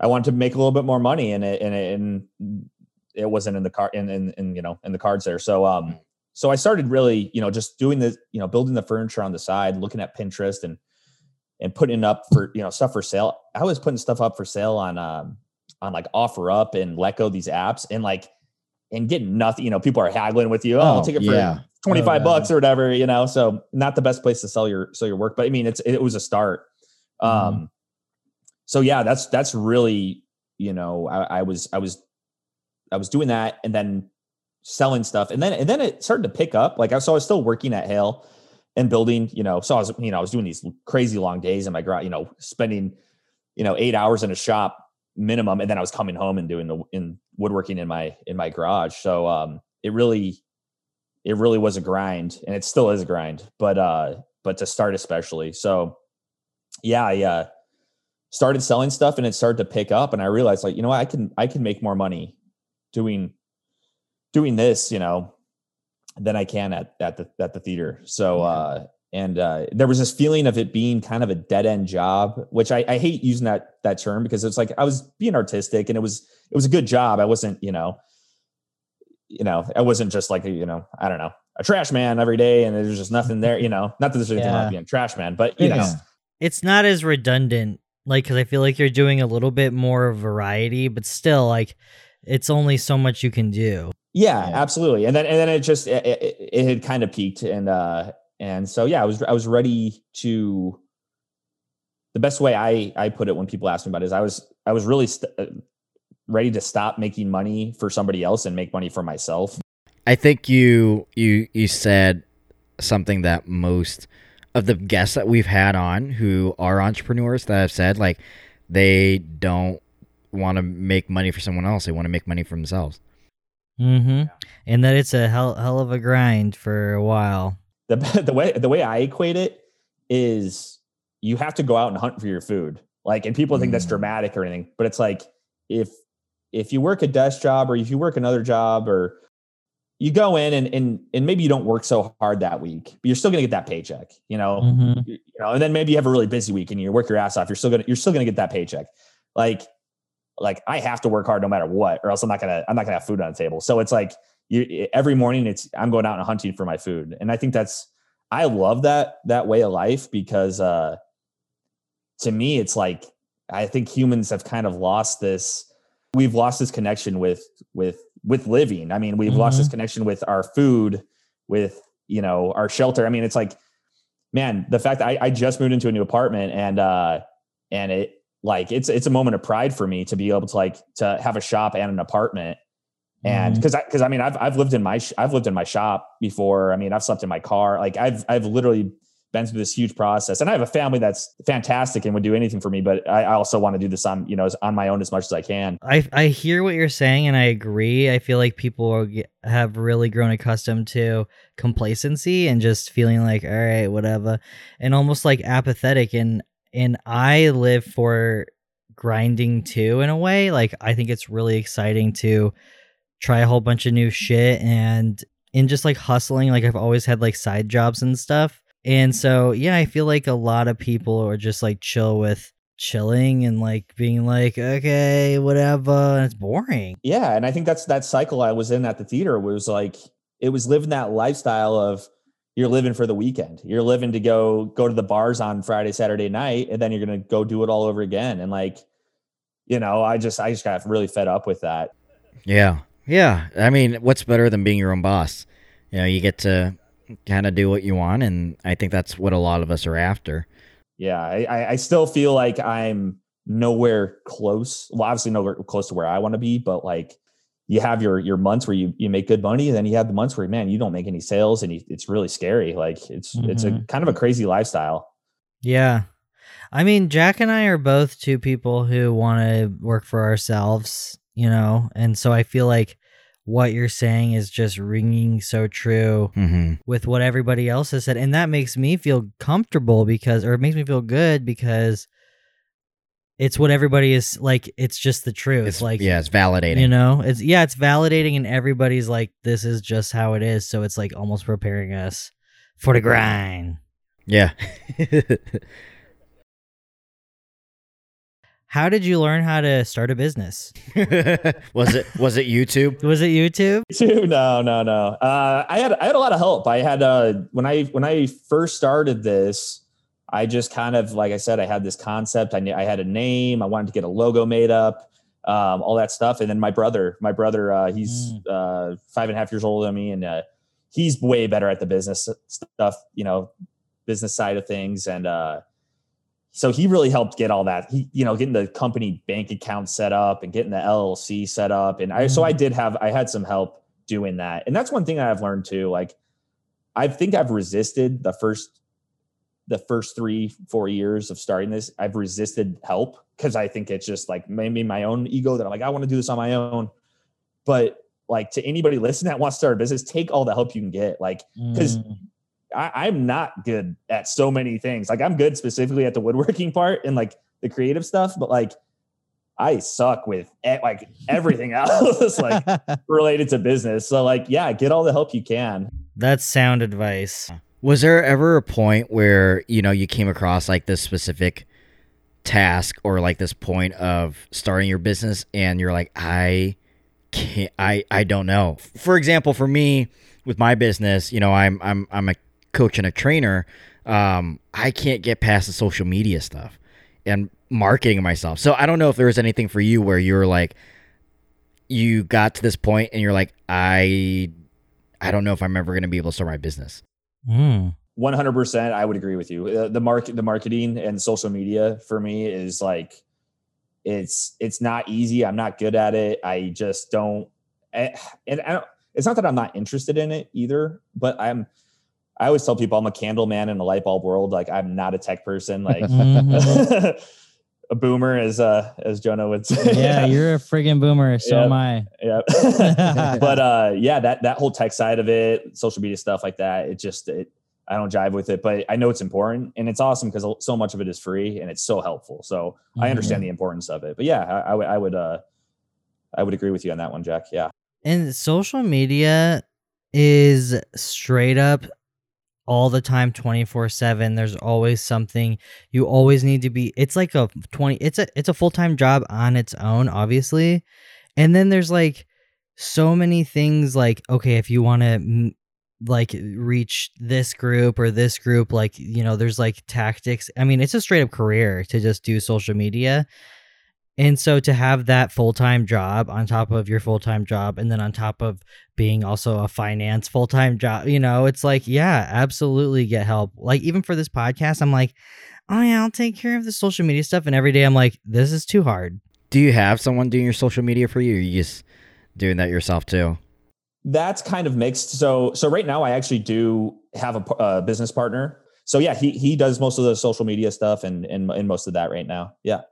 I want to make a little bit more money, and it and it, and it wasn't in the car in, in in you know in the cards there, so um so I started really, you know, just doing the, you know, building the furniture on the side, looking at Pinterest and and putting up for, you know, stuff for sale. I was putting stuff up for sale on um on like OfferUp and Letgo, these apps, and like and getting nothing, you know, people are haggling with you. Oh, I'll Oh, take it for yeah. 25 Oh, yeah. bucks or whatever, you know. So not the best place to sell your sell your work, but I mean it's it was a start. Um so yeah, that's that's really, you know, I, I was I was I was doing that and then selling stuff and then and then it started to pick up like I so I was still working at Hale and building you know so I was you know I was doing these crazy long days in my garage you know spending you know 8 hours in a shop minimum and then I was coming home and doing the in woodworking in my in my garage. So um it really it really was a grind and it still is a grind but uh but to start especially. So yeah I uh started selling stuff and it started to pick up and I realized like you know what I can I can make more money doing doing this, you know, than I can at at the at the theater. So uh and uh there was this feeling of it being kind of a dead end job, which I, I hate using that that term because it's like I was being artistic and it was it was a good job. I wasn't, you know, you know, I wasn't just like a, you know, I don't know, a trash man every day and there's just nothing there, you know, not that there's anything wrong Yeah. with being a trash man, but you know, It's not as redundant, like, because I feel like you're doing a little bit more variety, but still, like, it's only so much you can do. Yeah, Yeah. absolutely. And then and then it just it, it, it had kind of peaked and uh and so yeah, I was I was ready to the best way I I put it when people ask me about it is I was I was really st- uh, ready to stop making money for somebody else and make money for myself. I think you you you said something that most of the guests that we've had on who are entrepreneurs that have said like they don't want to make money for someone else they want to make money for themselves Mm-hmm. And that it's a hell hell of a grind for a while. The <laughs> the way the way I equate it is you have to go out and hunt for your food. Like and people think that's Mm. dramatic or anything, but it's like if if you work a desk job or if you work another job or you go in and and and maybe you don't work so hard that week, but you're still gonna get that paycheck, you know. Mhm. You you know, and then maybe you have a really busy week and you work your ass off. You're still gonna you're still gonna get that paycheck. Like like I have to work hard no matter what, or else I'm not gonna I'm not gonna have food on the table. So it's like you every morning it's I'm going out and hunting for my food, and I think that's I love that that way of life because uh to me it's like I think humans have kind of lost this we've lost this connection with with with living. I mean, we've lost this connection with our food, with you know our shelter. I mean, it's like, man, the fact that I, I just moved into a new apartment and uh and it like it's it's a moment of pride for me to be able to like to have a shop and an apartment. And mm-hmm. because I because I mean I've I've lived in my sh- I've lived in my shop before. I mean I've slept in my car. Like I've I've literally been through this huge process, and I have a family that's fantastic and would do anything for me. But I, I also want to do this on you know as- on my own as much as I can. I I hear what you're saying and I agree. I feel like people have really grown accustomed to complacency and just feeling like all right, whatever, and almost like apathetic. And and I live for grinding too in a way. Like I think it's really exciting to try a whole bunch of new shit and and just like hustling. Like I've always had like side jobs and stuff. And so yeah, I feel like a lot of people are just like chill with chilling and like being like, okay, whatever. And it's boring. Yeah, and I think that's that cycle I was in at the theater was like it was living that lifestyle of you're living for the weekend. You're living to go go to the bars on Friday, Saturday night, and then you're gonna go do it all over again. And like, you know, I just I just got really fed up with that. Yeah. Yeah. I mean, what's better than being your own boss? You know, you get to kind of do what you want. And I think that's what a lot of us are after. Yeah, I, I- I still feel like I'm nowhere close. Well, obviously nowhere close to where I want to be, but like you have your your months where you you make good money, and then you have the months where man you don't make any sales, and you, it's really scary. Like it's it's a kind of a crazy lifestyle. Yeah. I mean, Jack and I are both two people who want to work for ourselves, you know? And so I feel like what you're saying is just ringing so true Mm-hmm. with what everybody else has said. And that makes me feel comfortable because, or it makes me feel good because it's what everybody is like. It's just the truth. It's like, yeah, it's validating. you know, it's, yeah, it's validating and everybody's like, this is just how it is. So it's like almost preparing us for the grind. yeah. <laughs> How did you learn how to start a business? <laughs> was it was it YouTube? <laughs> Was it YouTube? Dude, no, no, no. Uh, I had I had a lot of help. I had uh, when I when I first started this, I just kind of like I said, I had this concept. I knew I had a name. I wanted to get a logo made up, um, all that stuff. And then my brother, my brother, uh, he's uh, five and a half years older than me, and uh, he's way better at the business stuff. You know, business side of things, and uh, so he really helped get all that. He, you know, getting the company bank account set up and getting the LLC set up. And I, so I did have, I had some help doing that. And that's one thing I've learned too. Like, I think I've resisted the first, the first three, four years of starting this. I've resisted help because I think it's just like maybe my own ego that I'm like, I want to do this on my own. But like to anybody listening that wants to start a business, take all the help you can get. Like, because Mm. I'm not good at so many things. Like I'm good specifically at the woodworking part and like the creative stuff, but like I suck with like everything <laughs> else like related to business. So like, yeah, get all the help you can. That's sound advice. Was there ever a point where, you know, you came across like this specific task or like this point of starting your business and you're like, I can't I I don't know. For example, for me with my business, you know, I'm I'm I'm a coach and a trainer. Um, I can't get past the social media stuff and marketing myself. So I don't know if there was anything for you where you were like you got to this point and you're like, I I don't know if I'm ever gonna be able to start my business. Mm. 100% I would agree with you. Uh, the market the marketing and social media for me is like it's it's not easy. I'm not good at it. I just don't eh, and I don't, it's not that I'm not interested in it either, but I'm I always tell people I'm a candle man in a light bulb world. Like I'm not a tech person. Like Mhm. <laughs> <laughs> a boomer, as uh as Jonah would say. yeah, <laughs> you're a friggin' boomer. So Yep. am I. yeah. <laughs> <laughs> but uh yeah, that that whole tech side of it, social media stuff like that, it just it I don't jive with it, but I know it's important and it's awesome because so much of it is free and it's so helpful. So I understand the importance of it. But yeah, I, I would I would uh I would agree with you on that one, Jack. Yeah. And social media, is straight up all the time 24/7 there's always something. You always need to be it's like a 20 it's a it's a full-time job on its own obviously. And then there's like so many things like okay if you want to like reach this group or this group like you know there's like tactics. I mean it's a straight up career to just do social media and so to have that full-time job on top of your full-time job and then on top of being also a finance full-time job, you know, it's like, yeah, absolutely get help. Like even for this podcast, I'm like, oh yeah, I'll take care of the social media stuff. And every day I'm like, this is too hard. Do you have someone doing your social media for you? Or you just doing that yourself too? That's kind of mixed. So so right now I actually do have a, a business partner. So yeah, he he does most of the social media stuff and and, and most of that right now. Yeah.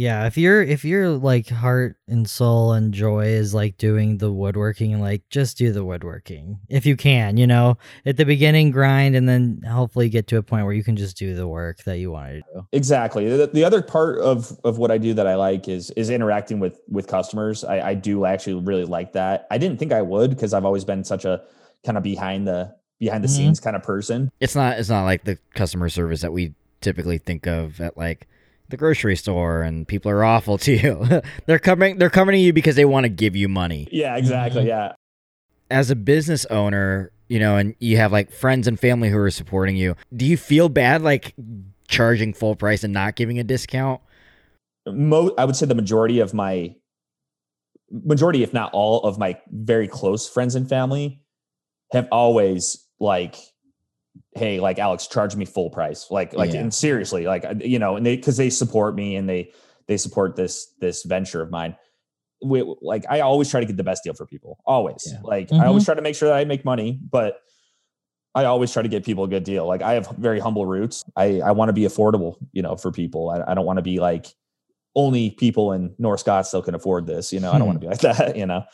Yeah, if you're if your like heart and soul and joy is like doing the woodworking, like just do the woodworking if you can. You know, at the beginning, grind, and then hopefully get to a point where you can just do the work that you want to do. Exactly. The, the other part of of what I do that I like is is interacting with with customers. I, I do actually really like that. I didn't think I would because I've always been such a kind of behind the behind the mm-hmm. scenes kind of person. It's not it's not like the customer service that we typically think of at like the grocery store and people are awful to you. <laughs> they're coming they're coming to you because they want to give you money. Yeah, exactly. Mm-hmm. Yeah. As a business owner, you know, and you have like friends and family who are supporting you, do you feel bad like charging full price and not giving a discount? Mo- I would say the majority of my majority, if not all, of my very close friends and family have always like hey like alex charge me full price like like yeah. and seriously like you know and they because they support me and they they support this this venture of mine we, like i always try to get the best deal for people always yeah. like mm-hmm. i always try to make sure that i make money but i always try to get people a good deal like i have very humble roots i i want to be affordable you know for people i, I don't want to be like only people in north scottsdale can afford this you know hmm. i don't want to be like <laughs> that you know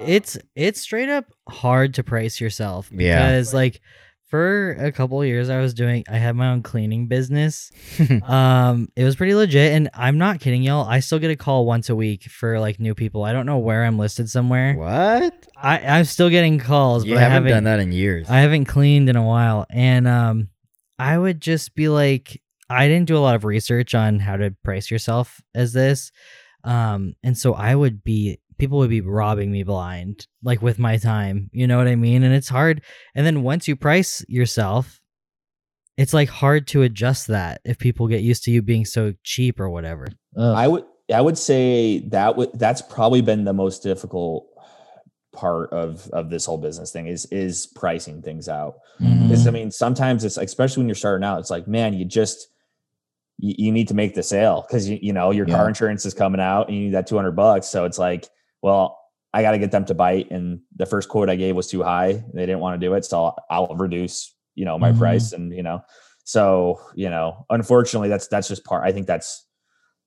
it's it's straight up hard to price yourself because yeah. like for a couple years I was doing I had my own cleaning business. <laughs> um it was pretty legit and I'm not kidding y'all. I still get a call once a week for like new people. I don't know where I'm listed somewhere. What? I I'm still getting calls, you but haven't, I haven't done that in years. I haven't cleaned in a while and um I would just be like I didn't do a lot of research on how to price yourself as this. Um and so I would be people would be robbing me blind like with my time you know what i mean and it's hard and then once you price yourself it's like hard to adjust that if people get used to you being so cheap or whatever Ugh. i would i would say that would that's probably been the most difficult part of of this whole business thing is is pricing things out because mm-hmm. i mean sometimes it's especially when you're starting out it's like man you just you, you need to make the sale because you, you know your yeah. car insurance is coming out and you need that 200 bucks so it's like well, I got to get them to bite. And the first quote I gave was too high. They didn't want to do it. So I'll, reduce, you know, my mm-hmm. price and, you know, so, you know, unfortunately that's, that's just part, I think that's,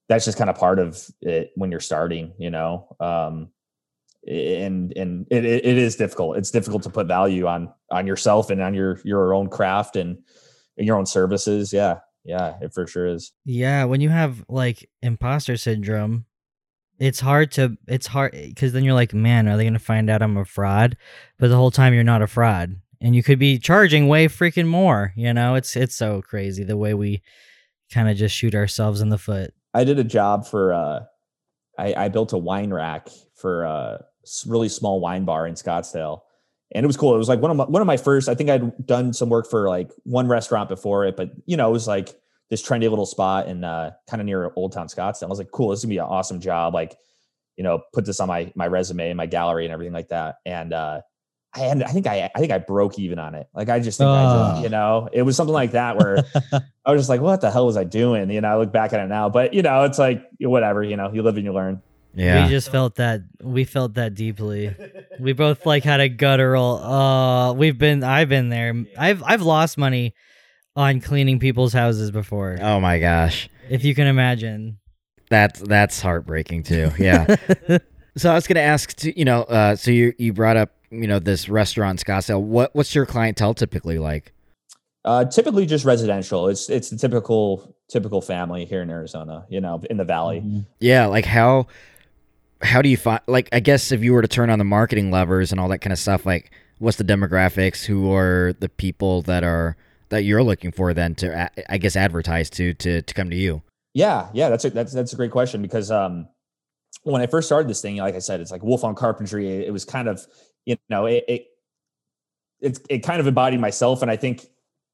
that's just kind of part of it when you're starting, you know, um, and, and it, it is difficult. It's difficult to put value on, on yourself and on your, your own craft and, and your own services. Yeah. Yeah, it for sure is. Yeah. When you have like imposter syndrome, it's hard to it's hard because then you're like man are they gonna find out i'm a fraud? But the whole time you're not a fraud and you could be charging way freaking more you know? It's it's so crazy the way we kind of just shoot ourselves in the foot. I did a job for uh i i built a wine rack for a really small wine bar in scottsdale and it was cool. It was like one of my one of my first i think i'd done some work for like one restaurant before it but you know it was like this trendy little spot in uh, kind of near Old Town Scottsdale. I was like, cool, this is gonna be an awesome job. Like, you know, put this on my my resume and my gallery and everything like that. And uh, I had, I think I, I think I broke even on it. Like, I just think, I did, you know, it was something like that where <laughs> I was just like, what the hell was I doing? You know, I look back at it now, but you know, it's like whatever. You know, you live and you learn. Yeah. We just felt that we felt that deeply. we both like had a guttural uh we've been I've been there. I've I've lost money on cleaning people's houses before. Oh my gosh. If you can imagine. That's that's heartbreaking too. Yeah. <laughs> so I was gonna ask to you know, uh, so you you brought up, you know, this restaurant Scottsdale. What what's your clientele typically like? Uh, typically just residential. It's it's the typical typical family here in Arizona, you know, in the valley. Mm-hmm. Yeah, like how how do you find like I guess if you were to turn on the marketing levers and all that kind of stuff, like what's the demographics? Who are the people that are that you're looking for then to I guess advertise to to to come to you? Yeah, yeah, that's a that's that's a great question because um when I first started this thing, like I said, it's like Wolfhound Carpentry. It, it was kind of, you know, it, it it's it kind of embodied myself, and I think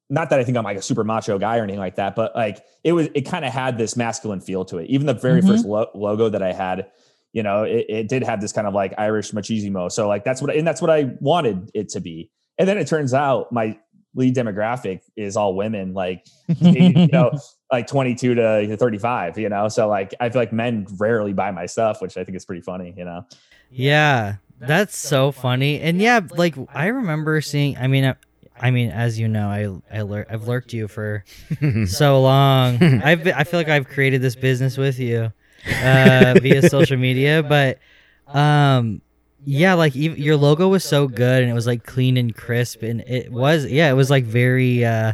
not that I think I'm like a super macho guy or anything like that, but like it was it kind of had this masculine feel to it. Even the very Mhm. first lo- logo that I had, you know, it, it did have this kind of like Irish machismo. So like that's what and that's what I wanted it to be. And then it turns out my lead demographic is all women, like <laughs> you know, like 22 to 35, you know. So like I feel like men rarely buy my stuff, which I think is pretty funny, you know. Yeah, that's so funny. And yeah, like I remember seeing. I mean, I, I mean, as you know, I I lur- I've lurked you for <laughs> so long. <laughs> I've been, I feel like I've created this business with you uh, via social media, but um, yeah, like ev your logo was so good and it was like clean and crisp, and it was yeah, it was like very uh,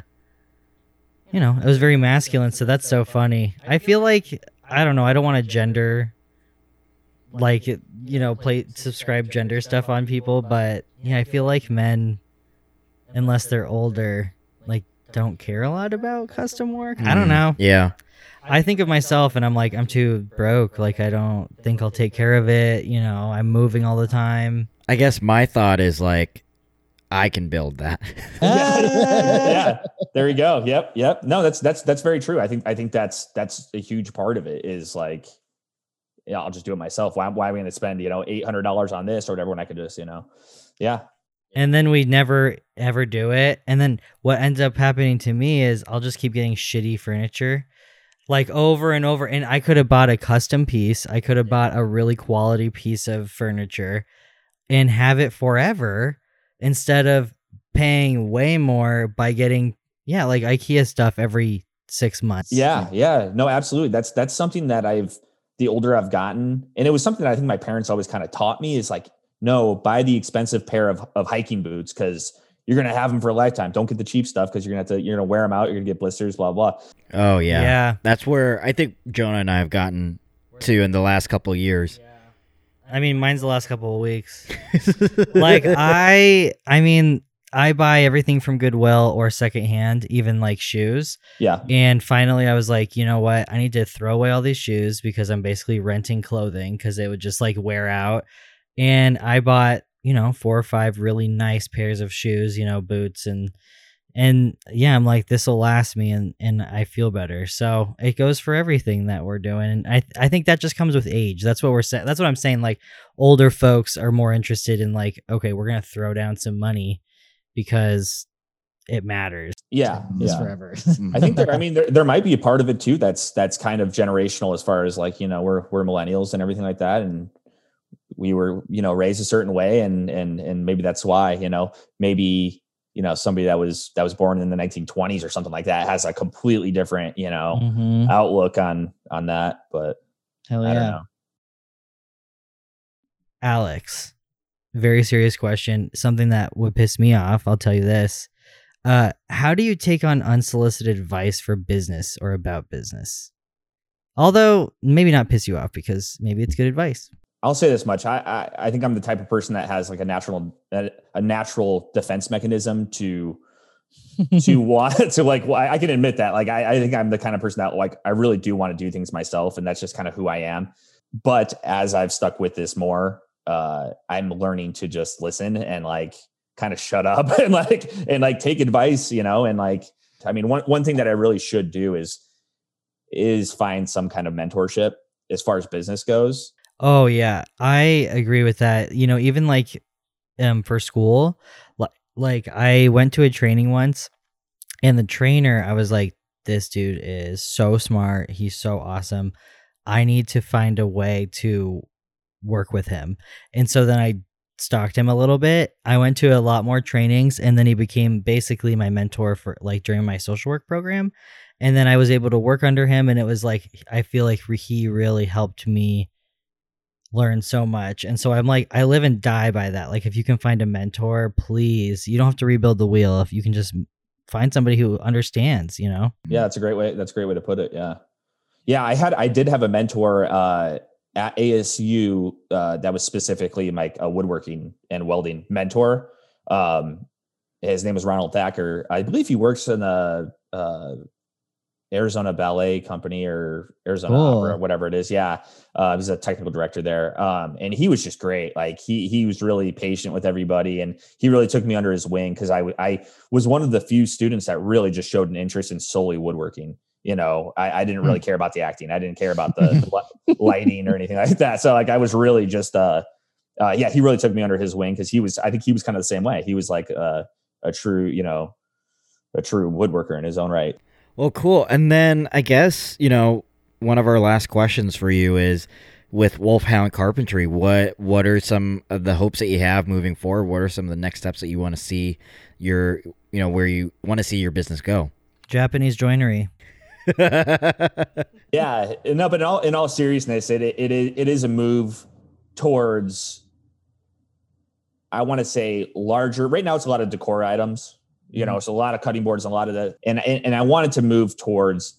you know, it was very masculine. So that's so funny. I feel like I don't know. I don't want to gender like you know play subscribe gender stuff on people but yeah i feel like men unless they're older like don't care a lot about custom work i don't Mm, know Yeah. I think of myself and i'm like i'm too broke like i don't think i'll take care of it you know i'm moving all the time I guess my thought is like I can build that. <laughs> yeah, <laughs> yeah. There you go. Yep, yep. No, that's that's that's very true. I think I think that's that's a huge part of it is like yeah, I'll just do it myself. Why why are we gonna spend, you know, eight hundred dollars on this or whatever when I could just, you know. Yeah. and then we never ever do it and then what ends up happening to me is i'll just keep getting shitty furniture like over and over and i could have bought a custom piece i could have bought a really quality piece of furniture and have it forever instead of paying way more by getting yeah like ikea stuff every six months Yeah, yeah. No, absolutely. That's that's something that I've the older I've gotten, and it was something that I think my parents always kind of taught me is like, no, buy the expensive pair of of hiking boots because you're gonna have them for a lifetime. Don't get the cheap stuff because you're gonna have to you're gonna wear them out. You're gonna get blisters. Blah blah. Oh yeah. yeah That's where I think Jonah and I have gotten to in the last couple of years. i mean mine's the last couple of weeks <laughs> like I I mean I buy everything from Goodwill or secondhand, even like shoes. Yeah, And finally I was like, you know what? I need to throw away all these shoes because I'm basically renting clothing because it would just like wear out. And I bought, you know, four or five really nice pairs of shoes, you know, boots and and yeah, I'm like this will last me and and I feel better. So it goes for everything that we're doing. And I I think that just comes with age. That's what we're saying. That's what I'm saying like older folks are more interested in like okay, we're going to throw down some money because it matters. yeah, It's yeah. forever. Mm-hmm. I think there. I mean, there, there might be a part of it too. That's that's kind of generational as far as like you know we're we're millennials and everything like that, and we were you know raised a certain way, and and and maybe that's why you know maybe you know somebody that was that was born in the 1920s or something like that has a completely different you know Mhm. outlook on on that. But Hell I don't know. Alex, very serious question. Something that would piss me off. I'll tell you this. Uh, how do you take on unsolicited advice for business or about business? Although maybe not piss you off because maybe it's good advice. I'll say this much. I, I I think I'm the type of person that has like a natural a, natural defense mechanism to <laughs> to want to like well, I, I can admit that. Like I, I think i'm the kind of person that like i really do want to do things myself and that's just kind of who i am. But as i've stuck with this more uh i'm learning to just listen and like kind of shut up <laughs> and like and like take advice you know and like i mean one, one thing that i really should do is is find some kind of mentorship as far as business goes Oh yeah, I agree with that. You know, even like um for school, like like I went to a training once and the trainer I was like this dude is so smart, he's so awesome. I need to find a way to work with him. And so then I stalked him a little bit. I went to a lot more trainings and then he became basically my mentor for like during my social work program. And then I was able to work under him and it was like I feel like he really helped me learn so much. And so I'm like, I live and die by that. Like, if you can find a mentor, please, you don't have to rebuild the wheel. If you can just find somebody who understands, you know? Yeah, that's a great way. That's a great way to put it. Yeah, yeah. I had, I did have a mentor uh, at ASU uh, that was specifically like a woodworking and welding mentor. Um, his name is Ronald Thacker. I believe he works in the uh, Arizona Ballet Company or Arizona Cool. Opera, whatever it is. Yeah, uh, he's a technical director there, um, and he was just great. Like he he was really patient with everybody, and he really took me under his wing because I I was one of the few students that really just showed an interest in solely woodworking. You know, I, I didn't really care about the acting. I didn't care about the, the <laughs> lighting or anything like that. So like I was really just uh, uh yeah, he really took me under his wing because he was I think he was kind of the same way. He was like uh, a true you know a true woodworker in his own right. Well, cool. And then I guess, you know, one of our last questions for you is with Wolfhound Carpentry, what what are some of the hopes that you have moving forward? What are some of the next steps that you want to see your, you know, where you want to see your business go? Japanese joinery. <laughs> yeah no but in all in all seriousness it it is it is a move towards i want to say larger right now it's a lot of decor items you know it's a lot of cutting boards and a lot of the and and, and i wanted to move towards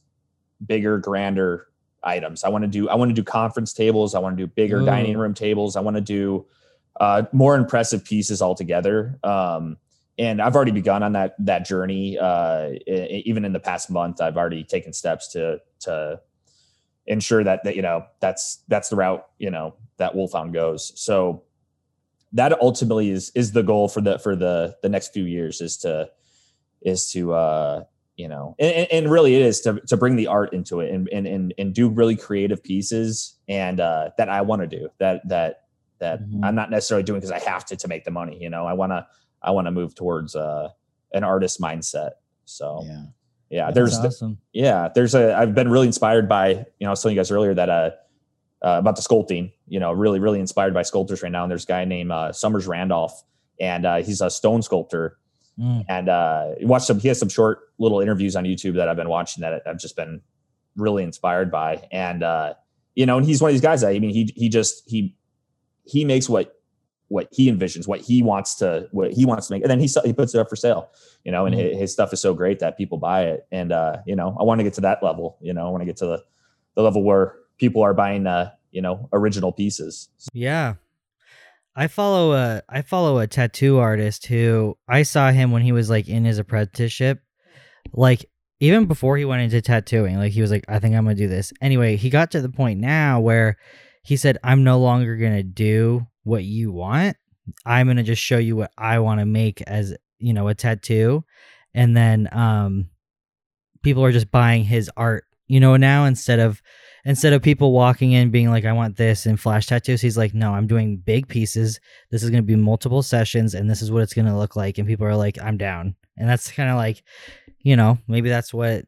bigger grander items. I want to do i want to do conference tables. I want to do bigger dining room tables. I want to do uh more impressive pieces altogether. Um and I've already begun on that that journey. Uh, e- even in the past month, I've already taken steps to to ensure that that you know that's that's the route you know that Wolfhound goes. So that ultimately is is the goal for the for the the next few years is to is to uh you know and, and really it is to to bring the art into it and and and, and do really creative pieces and uh that I want to do that that that Mhm. I'm not necessarily doing because I have to to make the money you know I want to I want to move towards uh an artist mindset so yeah. yeah That's there's awesome. yeah there's a i've been really inspired by you know i was telling you guys earlier that uh, uh about the sculpting you know really really inspired by sculptors right now and there's a guy named uh summers randolph and uh he's a stone sculptor Mm. and uh watch some he has some short little interviews on youtube that i've been watching that i've just been really inspired by and uh you know and he's one of these guys that i mean he he just he he makes what what he envisions what he wants to what he wants to make and then he he puts it up for sale you know and Mhm. his, his stuff is so great that people buy it and uh you know i want to get to that level you know i want to get to the the level where people are buying uh you know original pieces Yeah. I follow a I follow a tattoo artist who I saw him when he was like in his apprenticeship. Like even before he went into tattooing, like he was like, I think I'm gonna do this. Anyway, he got to the point now where he said, I'm no longer gonna do what you want. I'm gonna just show you what I want to make as you know, a tattoo. And then um people are just buying his art, you know, now instead of instead of people walking in being like, I want this and flash tattoos, he's like, No, I'm doing big pieces. This is gonna be multiple sessions and this is what it's gonna look like. And people are like, I'm down. And that's kind of like, you know, maybe that's what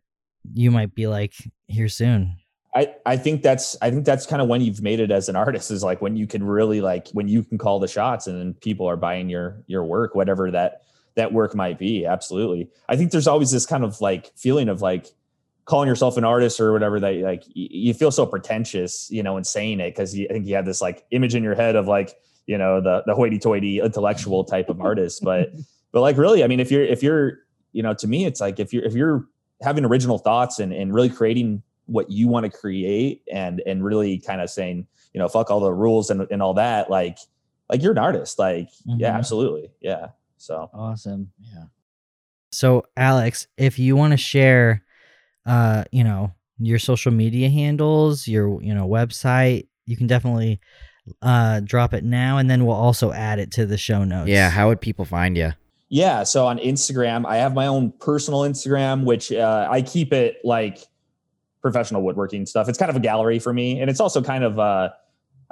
you might be like here soon. I, I think that's I think that's kind of when you've made it as an artist is like when you can really like when you can call the shots and then people are buying your your work whatever that that work might be absolutely I think there's always this kind of like feeling of like calling yourself an artist or whatever that like you feel so pretentious you know in saying it because I think you have this like image in your head of like you know the the hoity-toity intellectual type of artist <laughs> but but like really I mean if you're if you're you know to me it's like if you're if you're having original thoughts and and really creating what you want to create and and really kind of saying you know fuck all the rules and, and all that like like you're an artist like yeah Mhm. absolutely yeah so Awesome. Yeah. So Alex, if you want to share uh, you know, your social media handles, your, you know, website, you can definitely uh drop it now and then we'll also add it to the show notes. Yeah. How would people find you? yeah so on instagram i have my own personal instagram which uh, i keep it like professional woodworking stuff it's kind of a gallery for me and it's also kind of uh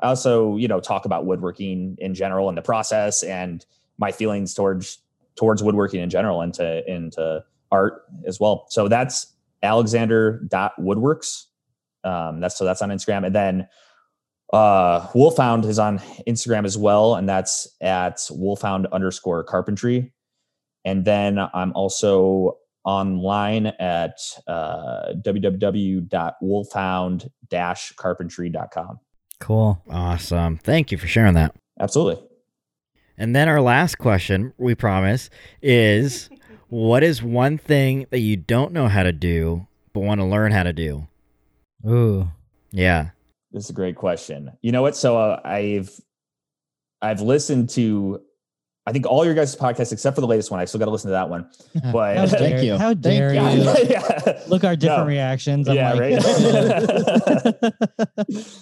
i also you know talk about woodworking in general and the process and my feelings towards towards woodworking in general and to into art as well so that's alexander.woodworks um that's so that's on instagram and then uh wolfhound is on instagram as well and that's at wolfhound underscore carpentry and then i'm also online at uh, www.wolfhound-carpentry.com Cool. Awesome. Thank you for sharing that. absolutely And then our last question, we promise, is what is one thing that you don't know how to do but want to learn how to do? Ooh. Yeah. This is a great question. You know what? So uh, I've I've listened to I think all your guys' podcasts except for the latest one. I still got to listen to that one. <laughs> How But dare, Thank you. How dare yeah, you? <laughs> yeah. Look, our different No. reactions. I'm Yeah, like, right. <laughs>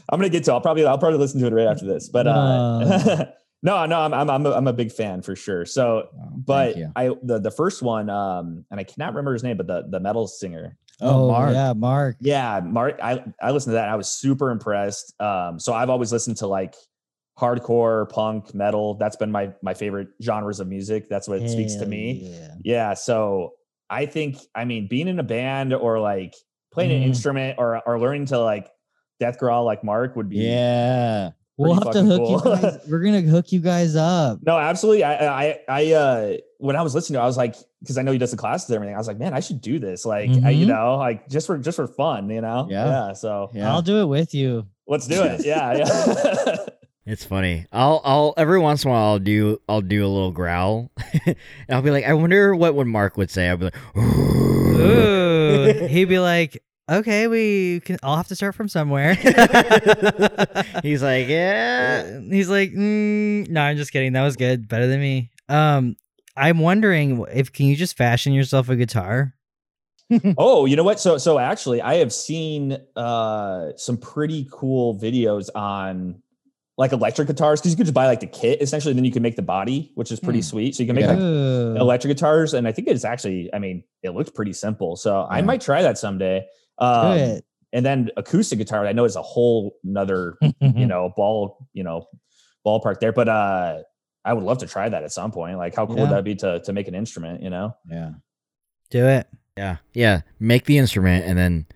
I'm gonna get to. I'll probably I'll probably listen to it right after this. But uh, no, no, I'm I'm I'm a, I'm a big fan for sure. So, but. I the the first one, um, and I cannot remember his name, but the the metal singer. Oh, Mark. yeah, Mark. Yeah, Mark. I I listened to that. I was super impressed. Um, so I've always listened to like hardcore, punk, metal. That's been my my favorite genres of music. That's what speaks to me. Yeah. Yeah. So I think, I mean, being in a band or like playing an Mhm. instrument or or learning to like death growl like Mark would be Yeah. We'll have to hook cool. you guys. <laughs> We're gonna hook you guys up. No, absolutely. I I I uh when I was listening to it, I was like, because I know he does the classes and everything. I was like, man, I should do this. Like, I, you Mhm. know, like just for just for fun, you know? Yeah. So Yeah. I'll do it with you. let's do it. <laughs> Yeah. Yeah. <laughs> It's funny. I'll I'll every once in a while I'll do I'll do a little growl, and I'll be like, I wonder what would Mark would say. I'll be like, Ooh. He'd be like, okay, we can. I'll have to start from somewhere. <laughs> He's like, <laughs> yeah. Uh, He's like, mm, no, I'm just kidding. That was good. Better than me. Um, I'm wondering if can you just fashion yourself a guitar? <laughs> oh, you know what? So so actually I have seen uh some pretty cool videos on like electric guitars because you could just buy like the kit essentially, then you can make the body, which is pretty Hmm. sweet. So you can make Yeah. like electric guitars, and I think it's actually, I mean, it looks pretty simple. So I might try that someday. Do Um, it. and then acoustic guitar, I know is a whole nother, Mm-hmm. you <laughs> know, ball, you know, ballpark there. But uh I would love to try that at some point. Like how cool would that be to to make an instrument, you know? Yeah. Do it. Yeah, yeah. Make the instrument and then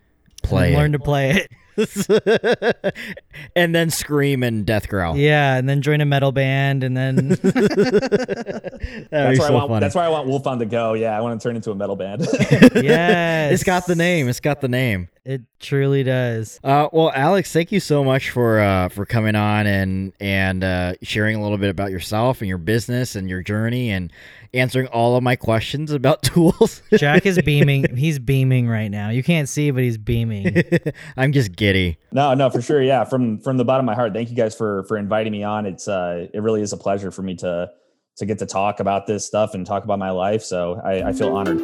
play. And it. learn to play it. <laughs> and then scream and death growl. Yeah, and then join a metal band, and then <laughs> That'd That's why so I want funny. that's where I want Wolfhound to go. Yeah, I want to turn into a metal band. <laughs> yeah, It's got the name. It's got the name. It truly does. Uh, well, Alex, thank you so much for uh, for coming on and and uh, sharing a little bit about yourself and your business and your journey and answering all of my questions about <laughs> tools. Jack is beaming. <laughs> He's beaming right now. You can't see, but he's beaming. <laughs> I'm just giddy. No, no, for sure. Yeah, from from the bottom of my heart, thank you guys for for inviting me on. It's uh, it really is a pleasure for me to to get to talk about this stuff and talk about my life. So I, I feel honored.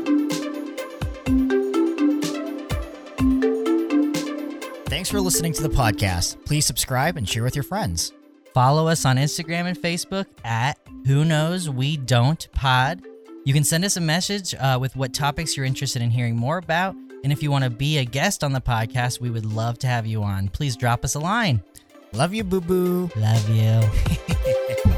Thanks for listening to the podcast. Please subscribe and share with your friends. Follow us on Instagram and Facebook at Who Knows We Don't Pod. You can send us a message uh, with what topics you're interested in hearing more about. And if you want to be a guest on the podcast, we would love to have you on. Please drop us a line. Love you, boo boo. Love you. <laughs>